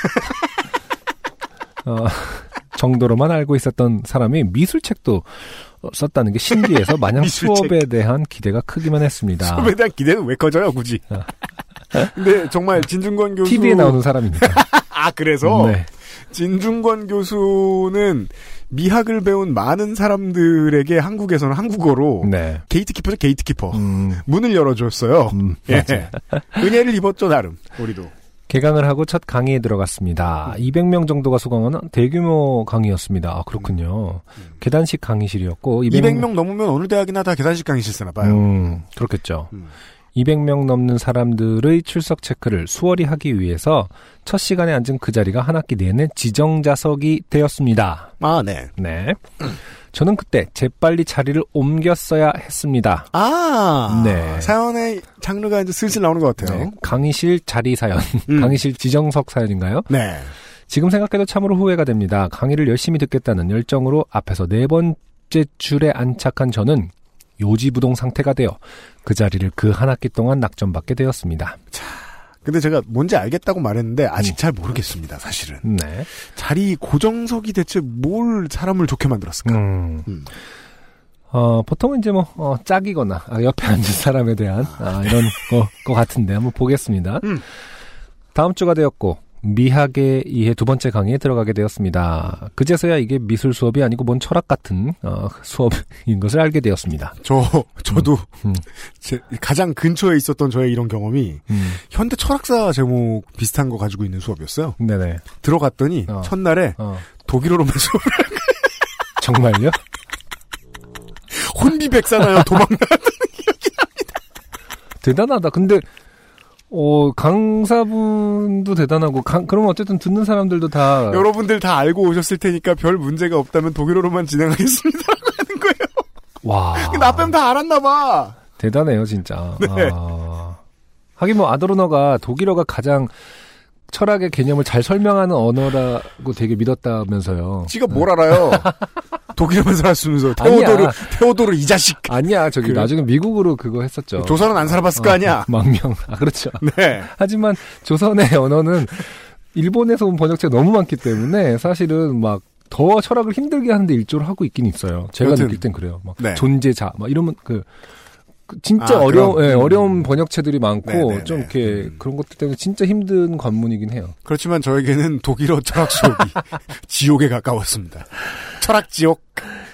어, 정도로만 알고 있었던 사람이 미술책도 어, 썼다는 게 신기해서 마냥. 수업에 대한 기대가 크기만 했습니다. 수업에 대한 기대는 왜 커져요 굳이. 아. 근데 정말 진중권 교수 TV에 나오는 사람입니다. 아 그래서 네. 진중권 교수는 미학을 배운 많은 사람들에게 한국에서는 한국어로 네. 게이트키퍼죠 게이트키퍼 음, 문을 열어줬어요. 음, 예. 은혜를 입었죠 나름 우리도. 개강을 하고 첫 강의에 들어갔습니다. 200명 정도가 수강하는 대규모 강의였습니다. 아, 그렇군요. 계단식 강의실이었고 200명 넘으면 어느 대학이나 다 계산식 강의실 쓰나 봐요. 음, 그렇겠죠. 음. 200명 넘는 사람들의 출석 체크를 수월히 하기 위해서 첫 시간에 앉은 그 자리가 한 학기 내내 지정 좌석이 되었습니다. 아 네. 네. 저는 그때 재빨리 자리를 옮겼어야 했습니다. 아 네. 사연의 장르가 이제 슬슬 나오는 것 같아요. 네. 강의실 자리 사연, 음. 강의실 지정석 사연인가요? 네. 지금 생각해도 참으로 후회가 됩니다. 강의를 열심히 듣겠다는 열정으로 앞에서 네 번째 줄에 안착한 저는 요지부동 상태가 되어 그 자리를 그 한 학기 동안 낙점받게 되었습니다. 근데 제가 뭔지 알겠다고 말했는데 아직 음. 잘 모르겠습니다. 사실은 네. 자리 고정석이 대체 뭘 사람을 좋게 만들었을까? 음. 음. 어, 보통은 이제 뭐, 어, 짝이거나, 아, 옆에 앉은 사람에 대한, 아, 이런 거, 거 같은데, 한번 보겠습니다. 음. 다음 주가 되었고, 미학에 의해 두 번째 강의에 들어가게 되었습니다. 그제서야 이게 미술 수업이 아니고 뭔 철학 같은, 어, 수업인 것을 알게 되었습니다. 저 저도 음. 제 가장 근처에 있었던 저의 이런 경험이 음. 현대 철학사 제목 비슷한 거 가지고 있는 수업이었어요. 네네. 들어갔더니 어. 첫날에 어, 독일어로만 수업 정말요? 혼비백산하여 도망가. 대단하다. 근데, 어, 강사분도 대단하고, 강, 그러면 어쨌든 듣는 사람들도 다. 여러분들 다 알고 오셨을 테니까 별 문제가 없다면 독일어로만 진행하겠습니다라고 하는 거예요. 와. 근데 나 빼면 다 알았나 봐. 대단해요, 진짜. 네. 아, 하긴 뭐 아도르너가 독일어가 가장 철학의 개념을 잘 설명하는 언어라고 되게 믿었다면서요. 지가 뭘 알아요? 독일어만 살았으면서 아니야. 테오도르 테오도르 이 자식. 아니야, 저기 그래요? 나중에 미국으로 그거 했었죠. 조선은 안 살아봤을 거 어, 아니야. 망명. 아, 그렇죠. 네. 하지만 조선의 언어는 일본에서 온 번역체가 너무 많기 때문에 사실은 막 더 철학을 힘들게 하는데 일조를 하고 있긴 있어요. 제가 여튼, 느낄 땐 그래요. 막 네. 존재자, 막 이러면 그, 그 진짜 아, 어려 그런, 예, 음. 어려운 번역체들이 많고 네네네. 좀 이렇게 음. 그런 것들 때문에 진짜 힘든 관문이긴 해요. 그렇지만 저에게는 독일어 철학 수업이 지옥에 가까웠습니다. 철학 지옥.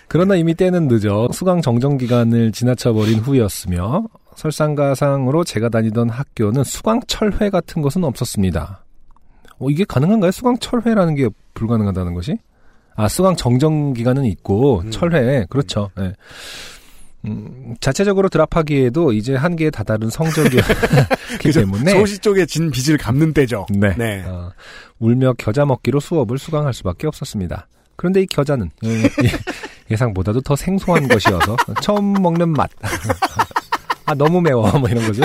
그러나 이미 때는 늦어 수강 정정 기간을 지나쳐버린 후였으며 설상가상으로 제가 다니던 학교는 수강 철회 같은 것은 없었습니다. 어, 이게 가능한가요? 수강 철회라는 게 불가능하다는 것이? 아, 수강 정정 기간은 있고 음. 철회 그렇죠. 예. 음, 자체적으로 드랍하기에도 이제 한계에 다다른 성적이었기? 때문에 소시 쪽에 진 빚을 갚는 때죠. 네. 네. 어, 울며 겨자 먹기로 수업을 수강할 수밖에 없었습니다. 그런데 이 겨자는 예, 예상보다도 더 생소한 것이어서 처음 먹는 맛. 아 너무 매워 뭐 이런 거죠.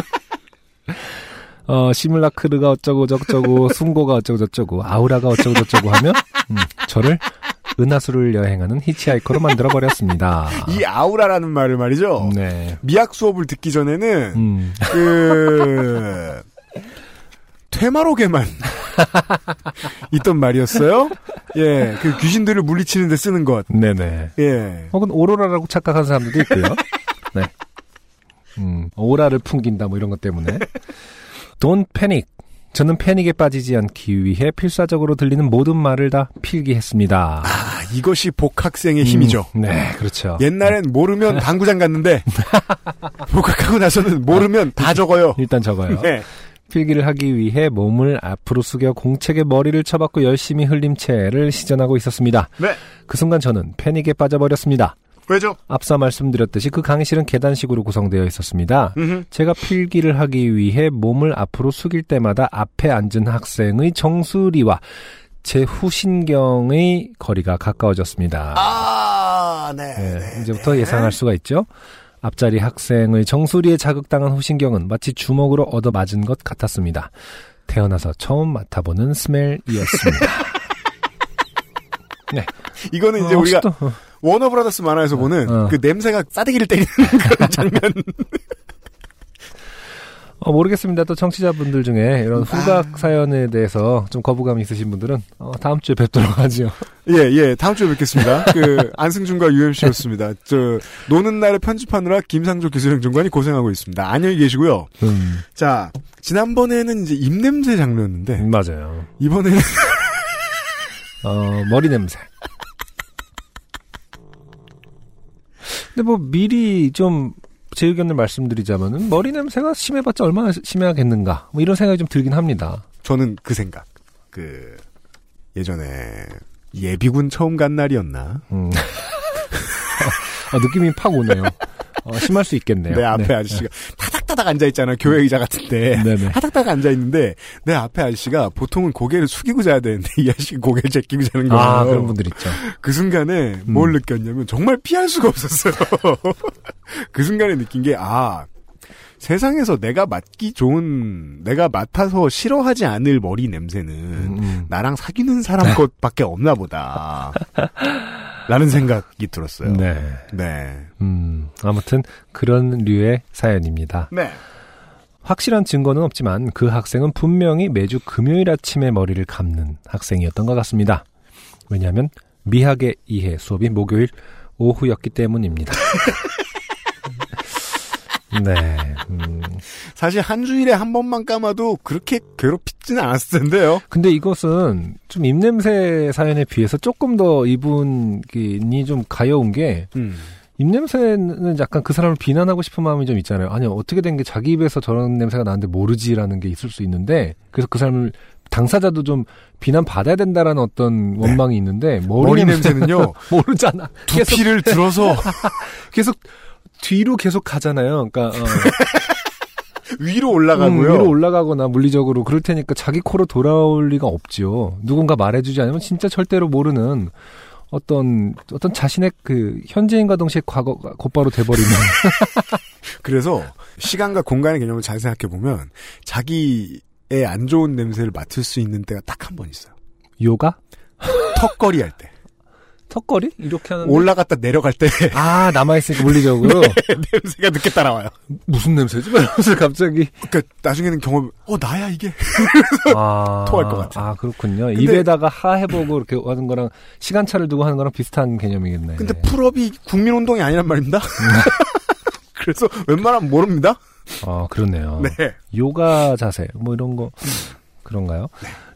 어 시뮬라크르가 어쩌고 저쩌고 순고가 어쩌고 저쩌고 아우라가 어쩌고 저쩌고 하면 음, 저를 은하수를 여행하는 히치하이커로 만들어 버렸습니다. 이 아우라라는 말을 말이죠. 네. 미학 수업을 듣기 전에는 음. 그 퇴마록에만 있던 말이었어요. 예, 그 귀신들을 물리치는데 쓰는 것. 네네. 예, 혹은 오로라라고 착각하는 사람들도 있고요. 네. 음, 오라를 풍긴다 뭐 이런 것 때문에. Don't panic. 저는 패닉에 빠지지 않기 위해 필사적으로 들리는 모든 말을 다 필기했습니다. 아, 이것이 복학생의 힘이죠. 음, 네, 그렇죠. 옛날엔 모르면 당구장 갔는데 복학하고 나서는 모르면 다 적어요. 일단 적어요. 네. 필기를 하기 위해 몸을 앞으로 숙여 공책에 머리를 쳐박고 열심히 흘림체를 시전하고 있었습니다. 네. 그 순간 저는 패닉에 빠져버렸습니다. 왜죠? 앞서 말씀드렸듯이 그 강의실은 계단식으로 구성되어 있었습니다. 음흠. 제가 필기를 하기 위해 몸을 앞으로 숙일 때마다 앞에 앉은 학생의 정수리와 제 후신경의 거리가 가까워졌습니다. 아, 네. 네, 네, 이제부터 네. 예상할 수가 있죠. 앞자리 학생의 정수리에 자극당한 후신경은 마치 주먹으로 얻어맞은 것 같았습니다. 태어나서 처음 맡아보는 스멜이었습니다. 이거는 이제 어, 우리가 또- 워너브라더스 만화에서 보는 어. 그 냄새가 싸대기를 때리는 그런 장면. 어, 모르겠습니다. 또 청취자분들 중에 이런 후각 아. 사연에 대해서 좀 거부감 있으신 분들은 어, 다음 주에 뵙도록 하죠. 예, 예. 다음 주에 뵙겠습니다. 그 안승준과 UMC였습니다. 저 노는 날에 편집하느라 김상조 기술행정관이 고생하고 있습니다. 안녕히 계시고요. 음, 자, 지난번에는 이제 입냄새 장르였는데 맞아요. 이번에는 어, 머리 냄새. 근데 뭐 미리 좀 제 의견을 말씀드리자면은 머리 냄새가 심해봤자 얼마나 심해하겠는가 뭐 이런 생각이 좀 들긴 합니다. 저는 그 생각. 그 예전에 예비군 처음 간 날이었나? 음. 어, 느낌이 팍 오네요. 어, 심할 수 있겠네요. 내 앞에 네. 아저씨가 타닥타닥 앉아 있잖아요. 교회 의자 같은데. 네네. 타닥타닥 앉아 있는데 내 앞에 아저씨가 보통은 고개를 숙이고 자야 되는데 이 아저씨 고개를 제끼고 자는 거예요. 아 그런 분들 있죠. 그 순간에 음. 뭘 느꼈냐면 정말 피할 수가 없었어요. 그 순간에 느낀 게 아. 세상에서 내가 맡기 좋은 내가 맡아서 싫어하지 않을 머리 냄새는 음. 나랑 사귀는 사람 것밖에 없나 보다. 라는 생각이 들었어요. 네. 네. 음, 아무튼 그런 류의 사연입니다. 네. 확실한 증거는 없지만 그 학생은 분명히 매주 금요일 아침에 머리를 감는 학생이었던 것 같습니다. 왜냐하면 미학의 이해 수업이 목요일 오후였기 때문입니다. 네. 음. 사실 한 주일에 한 번만 감아도 그렇게 괴롭히지는 않았을 텐데요. 근데 이것은 좀 입냄새 사연에 비해서 조금 더 이분이 좀 가여운 게 음. 입냄새는 약간 그 사람을 비난하고 싶은 마음이 좀 있잖아요. 아니, 어떻게 된 게 자기 입에서 저런 냄새가 나는데 모르지라는 게 있을 수 있는데, 그래서 그 사람을, 당사자도 좀 비난 받아야 된다라는 어떤 원망이 있는데, 머리, 네. 머리 냄새 냄새는요. 모르잖아. 계속, 두피를 들어서 계속 뒤로 계속 가잖아요. 그러니까, 어, 위로 올라가고요. 음, 위로 올라가거나 물리적으로 그럴 테니까 자기 코로 돌아올 리가 없지요. 누군가 말해주지 않으면 진짜 절대로 모르는 어떤 어떤 자신의 그 현재인과 동시에 과거가 곧바로 돼버리는 그래서 시간과 공간의 개념을 잘 생각해 보면 자기의 안 좋은 냄새를 맡을 수 있는 때가 딱 한 번 있어요. 요가 턱걸이 할 때. 턱걸이 이렇게 하는 올라갔다 내려갈 때 아 남아있으니까 물리적으로 냄새가 늦게 따라와요. 무슨 냄새지? 이러면서 갑자기 그러니까 나중에는 경험, 어 나야 이게. 아 토할 것 같아. 아 그렇군요. 근데- 입에다가 하 해보고 이렇게 하는 거랑 시간차를 두고 하는 거랑 비슷한 개념이겠네. 근데 풀업이 국민운동이 아니란 말입니다. 그래서 웬만하면 모릅니다. 아 그렇네요. 네. 요가 자세 뭐 이런 거 그런가요?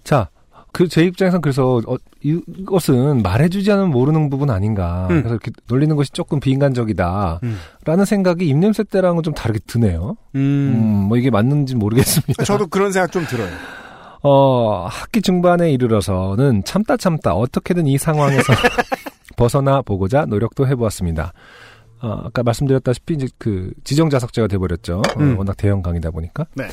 자. 그 제 입장에선 그래서 어, 이것은 말해주지 않으면 모르는 부분 아닌가. 음. 그래서 이렇게 놀리는 것이 조금 비인간적이다라는 음. 생각이 입냄새 때랑은 좀 다르게 드네요. 음, 음. 뭐 이게 맞는지 모르겠습니다. 저도 그런 생각 좀 들어요. 어, 학기 중반에 이르러서는 참다 참다 어떻게든 이 상황에서 벗어나 보고자 노력도 해보았습니다. 어, 아까 말씀드렸다시피 이제 그 지정자석제가 돼버렸죠. 어, 음. 워낙 대형 강의다 보니까. 네.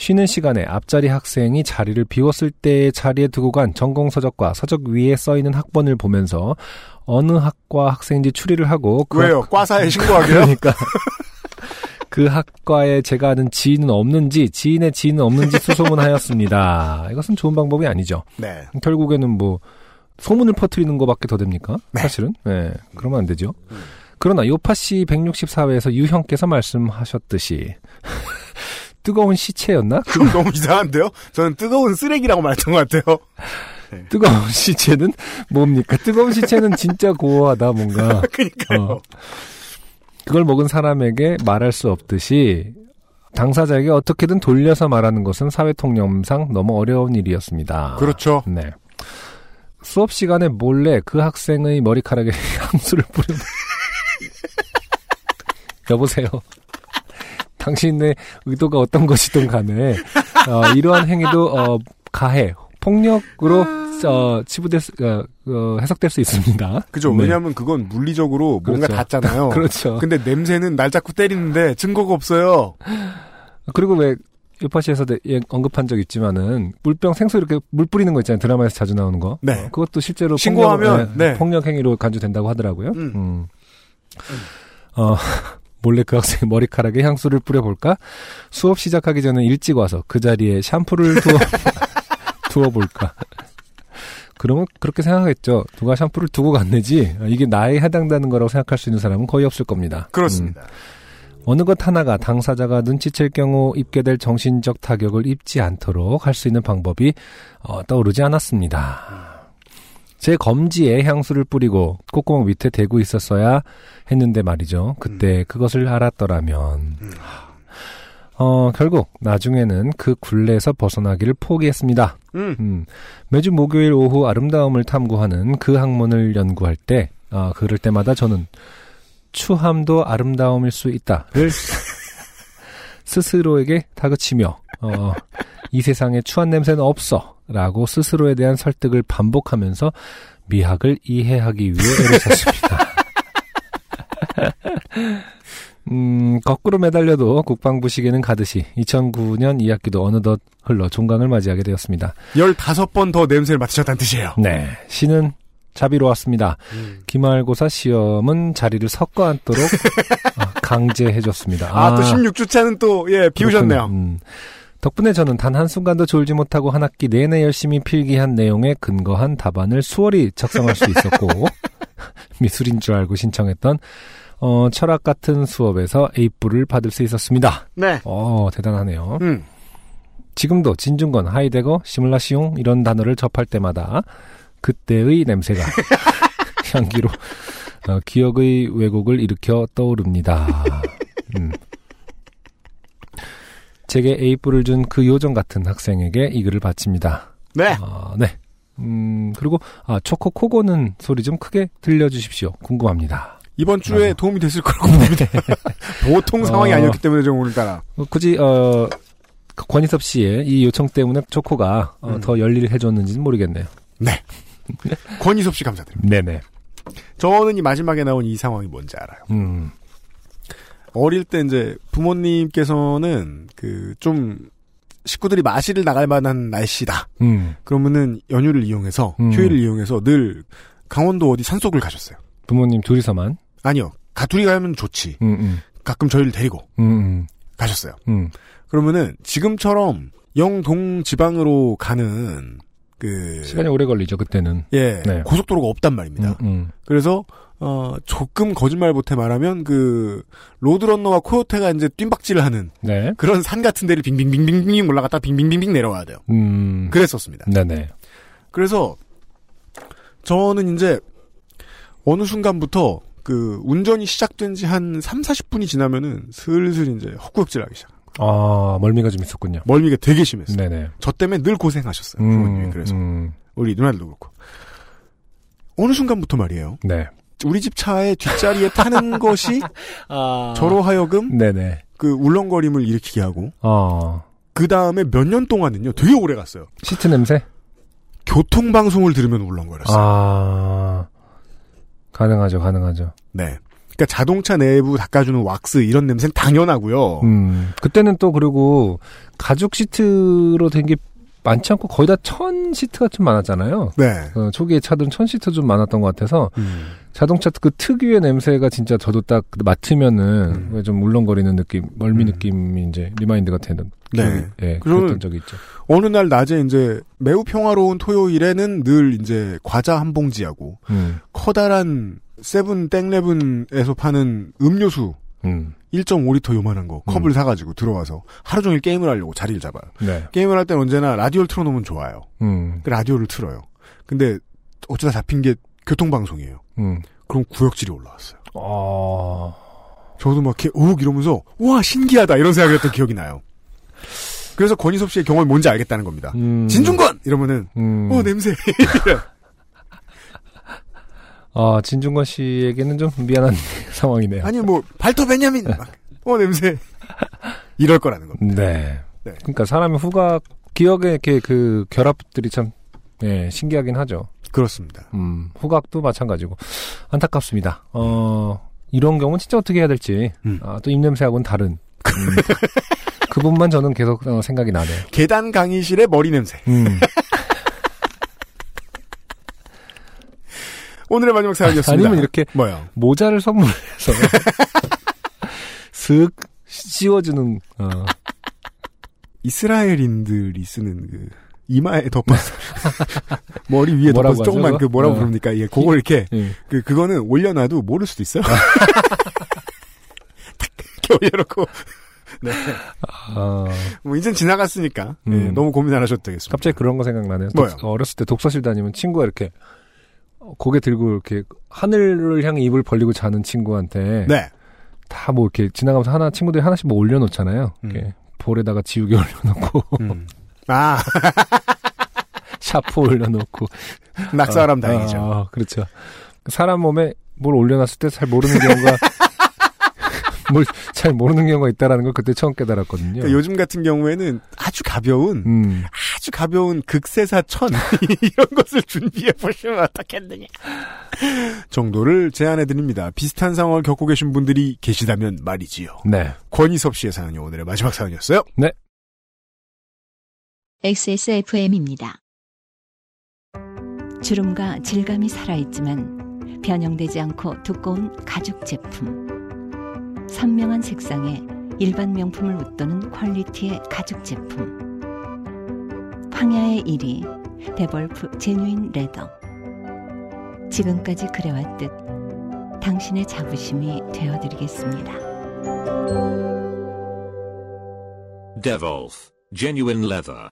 쉬는 시간에 앞자리 학생이 자리를 비웠을 때의 자리에 두고 간 전공 서적과 서적 위에 써 있는 학번을 보면서 어느 학과 학생인지 추리를 하고 그 왜요? 과사에 신고하게요? 그러니까 그 학과에 제가 아는 지인은 없는지 지인의 지인은 없는지 수소문하였습니다. 이것은 좋은 방법이 아니죠. 네. 결국에는 뭐 소문을 퍼뜨리는 것밖에 더 됩니까? 네. 사실은 네 그러면 안 되죠. 그러나 요파 씨 164회에서 유형께서 말씀하셨듯이 뜨거운 시체였나? 그 그럼 너무 이상한데요? 저는 뜨거운 쓰레기라고 말했던 것 같아요. 뜨거운 시체는 뭡니까? 뜨거운 시체는 진짜 고어하다 뭔가. 그니까요. 어. 그걸 먹은 사람에게 말할 수 없듯이 당사자에게 어떻게든 돌려서 말하는 것은 사회 통념상 너무 어려운 일이었습니다. 그렇죠. 네. 수업 시간에 몰래 그 학생의 머리카락에 향수를 뿌려. 여보세요. 당신의 의도가 어떤 것이든 간에 어, 이러한 행위도 어, 가해 폭력으로 어, 치부될 수, 어, 어, 해석될 수 있습니다. 그죠. 네. 왜냐하면 그건 물리적으로 뭔가 그렇죠. 닿잖아요. 그렇죠. 근데 냄새는 날 자꾸 때리는데 증거가 없어요. 그리고 왜 요파시에서 예, 언급한 적 있지만은 물병 생수 이렇게 물 뿌리는 거 있잖아요. 드라마에서 자주 나오는 거. 네. 어, 그것도 실제로 신고하면, 폭력, 네. 폭력 행위로 간주된다고 하더라고요. 음. 음. 어, 몰래 그 학생 머리카락에 향수를 뿌려볼까? 수업 시작하기 전에 일찍 와서 그 자리에 샴푸를 두어, 두어볼까? 그러면 그렇게 생각하겠죠. 누가 샴푸를 두고 갔네지. 아, 이게 나에 해당되는 거라고 생각할 수 있는 사람은 거의 없을 겁니다. 그렇습니다. 음. 어느 것 하나가 당사자가 눈치챌 경우 입게 될 정신적 타격을 입지 않도록 할 수 있는 방법이 어, 떠오르지 않았습니다. 제 검지에 향수를 뿌리고 콧구멍 밑에 대고 있었어야 했는데 말이죠. 그때 그것을 알았더라면 어, 결국 나중에는 그 굴레에서 벗어나기를 포기했습니다. 음. 음, 매주 목요일 오후 아름다움을 탐구하는 그 학문을 연구할 때, 아, 그럴 때마다 저는 추함도 아름다움일 수 있다를 스스로에게 다그치며, 어, 이 세상에 추한 냄새는 없어. 라고 스스로에 대한 설득을 반복하면서 미학을 이해하기 위해 애를 썼습니다. 음, 거꾸로 매달려도 국방부 시계는 가듯이 2009년 2학기도 어느덧 흘러 종강을 맞이하게 되었습니다. 15번 더 냄새를 맡으셨다는 뜻이에요. 네, 시는 자비로웠습니다. 기말고사 시험은 자리를 섞어 앉도록 어, 강제해줬습니다. 아, 또 16주차는 또, 예, 비우셨네요. 그렇군요. 음. 덕분에 저는 단 한순간도 졸지 못하고 한 학기 내내 열심히 필기한 내용에 근거한 답안을 수월히 작성할 수 있었고 미술인 줄 알고 신청했던 어, 철학 같은 수업에서 A뿔을 받을 수 있었습니다. 네. 어, 대단하네요. 음. 지금도 진중권, 하이데거, 시뮬라시용 이런 단어를 접할 때마다 그때의 냄새가 향기로 어, 기억의 왜곡을 일으켜 떠오릅니다. 음. 제게 A뿔을 준 그 요정 같은 학생에게 이 글을 바칩니다. 네. 아, 네. 음, 그리고, 아, 초코 코고는 소리 좀 크게 들려주십시오. 궁금합니다. 이번 주에 아. 도움이 됐을 거라고 봅니다. 보통 상황이 어. 아니었기 때문에 좀 오늘따라. 어, 굳이, 어, 그 권희섭 씨의 이 요청 때문에 초코가 어, 음. 더 열일을 해줬는지는 모르겠네요. 네. 권희섭 씨 감사드립니다. 네네. 저는 이 마지막에 나온 이 상황이 뭔지 알아요. 음, 어릴 때 이제 부모님께서는 그 좀 식구들이 마실을 나갈 만한 날씨다. 음. 그러면은 연휴를 이용해서 음. 휴일을 이용해서 늘 강원도 어디 산속을 가셨어요. 부모님 둘이서만. 아니요. 가투리 가면 좋지. 음, 음, 가끔 저희를 데리고 음, 가셨어요. 음, 그러면은 지금처럼 영동 지방으로 가는 그 시간이 오래 걸리죠, 그때는. 예 네. 고속도로가 없단 말입니다. 그래서 어 조금 거짓말 못해 말하면 그 로드런너와 코요테가 이제 뜀박질을 하는 네. 그런 산 같은 데를 빙빙빙빙빙 올라갔다 빙빙빙빙 내려와야 돼요. 음. 그랬었습니다. 네네. 그래서 저는 이제 어느 순간부터 그 운전이 시작된 지 한 3, 40분이 지나면은 슬슬 이제 헛구역질 하기 시작. 아, 멀미가 좀 있었군요. 멀미가 되게 심했어요. 네네. 저 때문에 늘 고생하셨어요. 부모님이 음, 그래서 음, 우리 누나들도 그렇고 어느 순간부터 말이에요. 네. 우리 집 차의 뒷자리에 타는 것이 아. 저로 하여금 네네. 그 울렁거림을 일으키게 하고 어. 그 다음에 몇 년 동안은요 되게 오래 갔어요. 시트 냄새? 교통 방송을 들으면 울렁거렸어요. 아. 가능하죠, 가능하죠. 네. 그러니까 자동차 내부 닦아주는 왁스 이런 냄새는 당연하고요. 음. 그때는 또 그리고 가죽 시트로 된 게 많지 않고 거의 다 천 시트가 좀 많았잖아요. 네. 어, 초기에 차들은 천 시트 좀 많았던 것 같아서 음. 자동차 그 특유의 냄새가 진짜 저도 딱 맡으면은 음. 왜좀 울렁거리는 느낌, 멀미 음. 느낌이 이제 remind가 되는. 네. 예, 그랬던 적이 있죠. 어느 날 낮에 이제 매우 평화로운 토요일에는 늘 이제 과자 한 봉지하고 음, 커다란 세븐 땡레븐에서 파는 음료수 음, 1.5리터 요만한 거 컵을 음. 사가지고 들어와서 하루 종일 게임을 하려고 자리를 잡아요. 네, 게임을 할 때는 언제나 라디오를 틀어놓으면 좋아요. 음, 그 라디오를 틀어요. 근데 어쩌다 잡힌 게 교통방송이에요. 음, 그럼 구역질이 올라왔어요. 어, 저도 막 이렇게 우욱 이러면서 와 신기하다 이런 생각을 했던 기억이 나요. 그래서 권희섭 씨의 경험이 뭔지 알겠다는 겁니다. 음, 진중권 이러면은 음, 어 냄새 아 진중권 씨에게는 좀 미안한 상황이네요. 아니 뭐 발터 베냐민 막, 어 냄새 이럴 거라는 겁니다. 네. 네. 그러니까 사람의 후각 기억의 이렇게 그 결합들이 참 예, 신기하긴 하죠. 그렇습니다. 음, 후각도 마찬가지고 안타깝습니다. 어, 이런 경우는 진짜 어떻게 해야 될지 음. 아, 또 입냄새하고는 다른 음, 그분만 저는 계속 어, 생각이 나네요. 계단 강의실의 머리 냄새. 음. 오늘의 마지막 사연이었습니다. 아니면 이렇게 뭐요? 모자를 선물해서 슥 씌워주는 어, 이스라엘인들이 쓰는 그 이마에 덮어서 머리 위에 덮어서 조그만 그? 뭐라고 어. 부릅니까? 예, 그걸 이렇게 예. 그 그거는 올려놔도 모를 수도 있어요. 탁 이렇게 올려놓고 네. 어, 뭐 이젠 지나갔으니까 예, 음. 너무 고민 안 하셔도 되겠습니다. 갑자기 그런 거 생각나네요. 뭐요? 독- 어렸을 때 독서실 다니면 친구가 이렇게 어, 고개 들고 이렇게 하늘을 향해 입을 벌리고 자는 친구한테 네. 다 뭐 이렇게 지나가면서 하나 친구들이 하나씩 뭐 올려놓잖아요. 음. 이렇게 볼에다가 지우개 올려놓고 음. 아 샤프 올려놓고 낙서하람 아, 다행이죠. 아, 그렇죠. 사람 몸에 뭘 올려놨을 때 잘 모르는 경우가 뭘 잘 모르는 경우가 있다라는 걸 그때 처음 깨달았거든요. 그러니까 요즘 같은 경우에는 아주 가벼운 음, 아주 가벼운 극세사 천 이런 것을 준비해 보시면 어떻겠느냐 정도를 제안해 드립니다. 비슷한 상황을 겪고 계신 분들이 계시다면 말이지요. 네. 권희섭 씨의 사연이 오늘의 마지막 사연이었어요. XSFM입니다. 주름과 질감이 살아있지만 변형되지 않고 두꺼운 가죽 제품. 선명한 색상에 일반 명품을 웃도는 퀄리티의 가죽 제품. 황야의 이리 데볼프 Genuine Leather. 지금까지 그래왔듯 당신의 자부심이 되어드리겠습니다. Devolf Genuine Leather.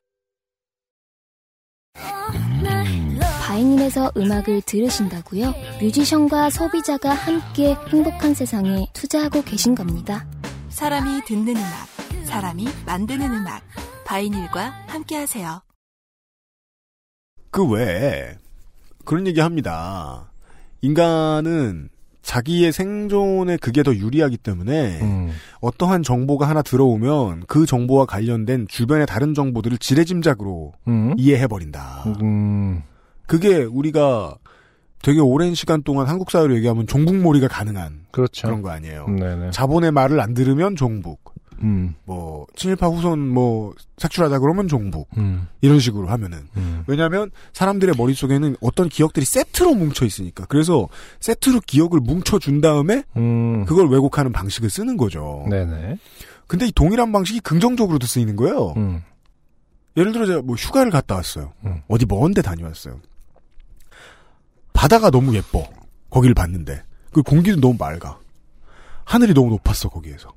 vinyl에서 음악을 들으신다고요? 뮤지션과 소비자가 함께 행복한 세상에 투자하고 계신 겁니다. 사람이 듣는 음악, 사람이 만드는 음악. 바이닐과 함께하세요. 그 외에 그런 얘기 합니다. 인간은 자기의 생존에 그게 더 유리하기 때문에 음, 어떠한 정보가 하나 들어오면 그 정보와 관련된 주변의 다른 정보들을 지레짐작으로 음, 이해해버린다. 음, 그게 우리가 되게 오랜 시간 동안 한국 사회로 얘기하면 종북몰이가 가능한 그렇죠. 그런 거 아니에요. 네네. 자본의 말을 안 들으면 종북. 음, 뭐 친일파 후손 뭐 색출하자 그러면 종북. 음, 이런 식으로 하면은 음. 왜냐하면 사람들의 머릿 속에는 어떤 기억들이 세트로 뭉쳐 있으니까 그래서 세트로 기억을 뭉쳐 준 다음에 음, 그걸 왜곡하는 방식을 쓰는 거죠. 네네. 근데 이 동일한 방식이 긍정적으로도 쓰이는 거예요. 음, 예를 들어 제가 뭐 휴가를 갔다 왔어요. 음. 어디 먼데 다녀왔어요. 바다가 너무 예뻐. 거기를 봤는데 그 공기도 너무 맑아. 하늘이 너무 높았어 거기에서.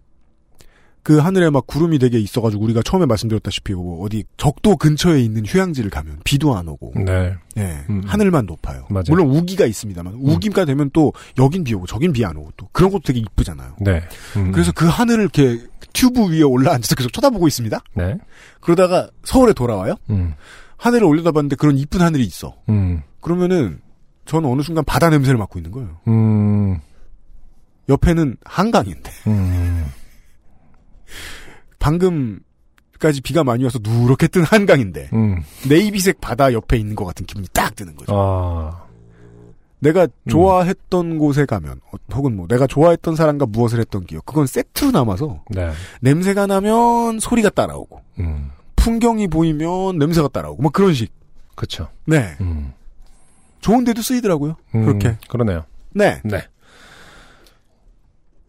그 하늘에 막 구름이 되게 있어가지고 우리가 처음에 말씀드렸다시피 뭐 어디 적도 근처에 있는 휴양지를 가면 비도 안 오고 네. 예, 음. 하늘만 높아요. 맞아요. 물론 우기가 있습니다만 우기가 되면 또 여긴 비 오고 저긴 비 안 오고 또 그런 것도 되게 이쁘잖아요. 네. 음, 그래서 그 하늘을 이렇게 튜브 위에 올라앉아서 계속 쳐다보고 있습니다. 네. 그러다가 서울에 돌아와요. 음, 하늘을 올려다봤는데 그런 이쁜 하늘이 있어. 음, 그러면은 저는 어느 순간 바다 냄새를 맡고 있는 거예요. 음, 옆에는 한강인데 음, 방금까지 비가 많이 와서 누렇게 뜬 한강인데 음. 네이비색 바다 옆에 있는 것 같은 기분이 딱 드는 거죠. 아, 내가 좋아했던 곳에 가면 어, 혹은 뭐 내가 좋아했던 사람과 무엇을 했던 기억 그건 세트로 남아서 네. 냄새가 나면 소리가 따라오고 음, 풍경이 보이면 냄새가 따라오고 뭐 그런 식. 그쵸. 네. 음, 좋은데도 쓰이더라고요. 음, 그렇게. 그러네요. 네. 네.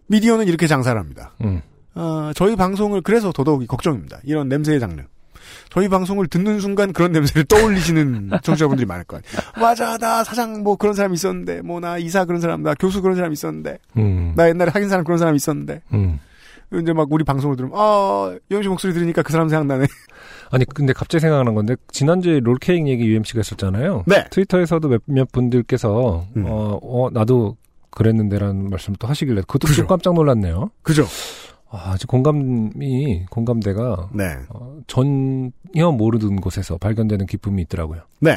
미디어는 이렇게 장사를 합니다. 음, 아, 저희 방송을 그래서 더더욱이 걱정입니다. 이런 냄새의 장르. 저희 방송을 듣는 순간 그런 냄새를 떠올리시는 청취자분들이 많을 거예요. 맞아, 나 사장 뭐 그런 사람 있었는데, 뭐 나 이사 그런 사람, 나 교수 그런 사람 있었는데, 음, 나 옛날에 하긴 사람 그런 사람 있었는데, 음. 이제 막 우리 방송을 들으면, 아, 영씨 목소리 들으니까 그 사람 생각나네. 아니, 근데 갑자기 생각나는 건데, 지난주에 롤케이크 얘기 UMC가 했었잖아요. 네. 트위터에서도 몇몇 분들께서, 음. 어, 어, 나도 그랬는데라는 말씀을 또 하시길래, 그것도 좀 그죠. 깜짝 놀랐네요. 그죠? 아, 아직 공감이, 공감대가, 네. 어, 전혀 모르는 곳에서 발견되는 기쁨이 있더라고요. 네.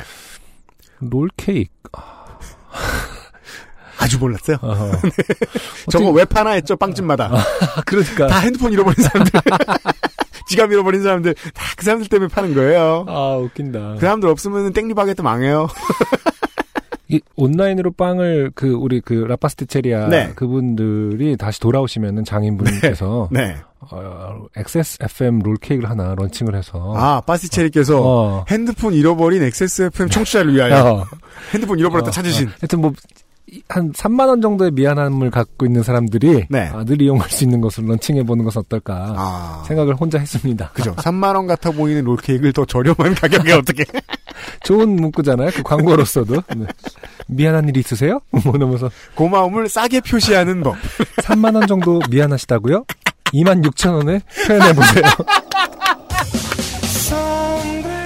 롤케이크. 아 주 몰랐어요. 어허. 저거 왜 파나 했죠, 빵집마다. 그러니까. 다 핸드폰 잃어버린 사람들. 지갑 잃어버린 사람들, 다 그 사람들 때문에 파는 거예요. 아, 웃긴다. 그 사람들 없으면 땡리바게트 망해요. 이 온라인으로 빵을 그 우리 그 라파스티체리아 네. 그분들이 다시 돌아오시면은 장인분께서 네. 어, XSFM 롤케이크를 하나 런칭을 해서 아, 빠시체리께서 어. 핸드폰 잃어버린 XSFM 청취자를 위하여 어, 핸드폰 잃어버렸다 어, 찾으신. 어. 하여튼 뭐 한 3만 원 정도의 미안함을 갖고 있는 사람들이 네. 아, 늘 이용할 수 있는 것을 런칭해 보는 것은 어떨까 아. 생각을 혼자 했습니다. 그죠. 3만 원 같아 보이는 롤케이크를 더 저렴한 가격에 어떻게. 좋은 문구잖아요. 그 광고로서도 네. 미안한 일 있으세요? 뭐 이러면서 고마움을 싸게 표시하는 법. 3만 원 정도 미안하시다고요? 2만 6천 원에 표현해 보세요.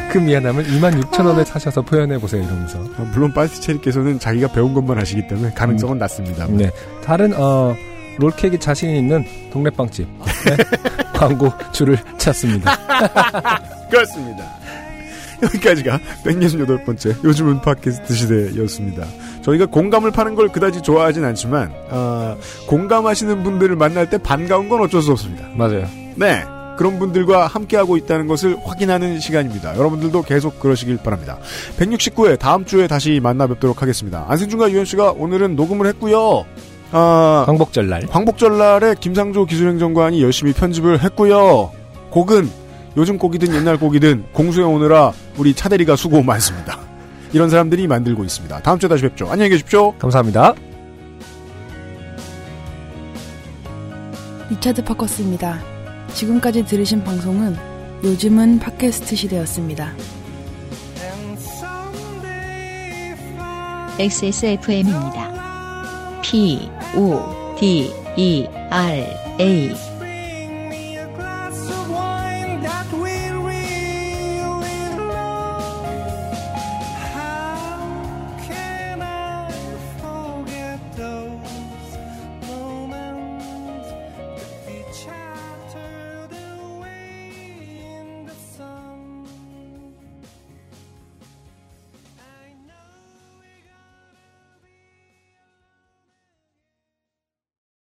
그 미안함을 2만 6천 원에 사셔서 표현해 보세요 이러면서. 어, 물론 빠시체리께서는 자기가 배운 것만 하시기 때문에 가능성은 낮습니다. 네. 다른 어 롤케이크 자신이 있는 동네 빵집 네. 광고 줄을 찾습니다. 그렇습니다. 여기까지가 168번째 요즘은 팟캐스트 시대였습니다. 저희가 공감을 파는 걸 그다지 좋아하진 않지만 어, 공감하시는 분들을 만날 때 반가운 건 어쩔 수 없습니다. 맞아요. 네. 그런 분들과 함께하고 있다는 것을 확인하는 시간입니다. 여러분들도 계속 그러시길 바랍니다. 169회 다음 주에 다시 만나 뵙도록 하겠습니다. 안승준과 유현 씨가 오늘은 녹음을 했고요. 아, 광복절날. 광복절날에 김상조 기술행정관이 열심히 편집을 했고요. 곡은 요즘 곡이든 옛날 곡이든 공수해 오느라 우리 차대리가 수고 많습니다. 이런 사람들이 만들고 있습니다. 다음 주에 다시 뵙죠. 안녕히 계십시오. 감사합니다. 리차드 파커스입니다. 지금까지 들으신 방송은 요즘은 팟캐스트 시대였습니다. XSFM입니다. P, O, D, E, R, A.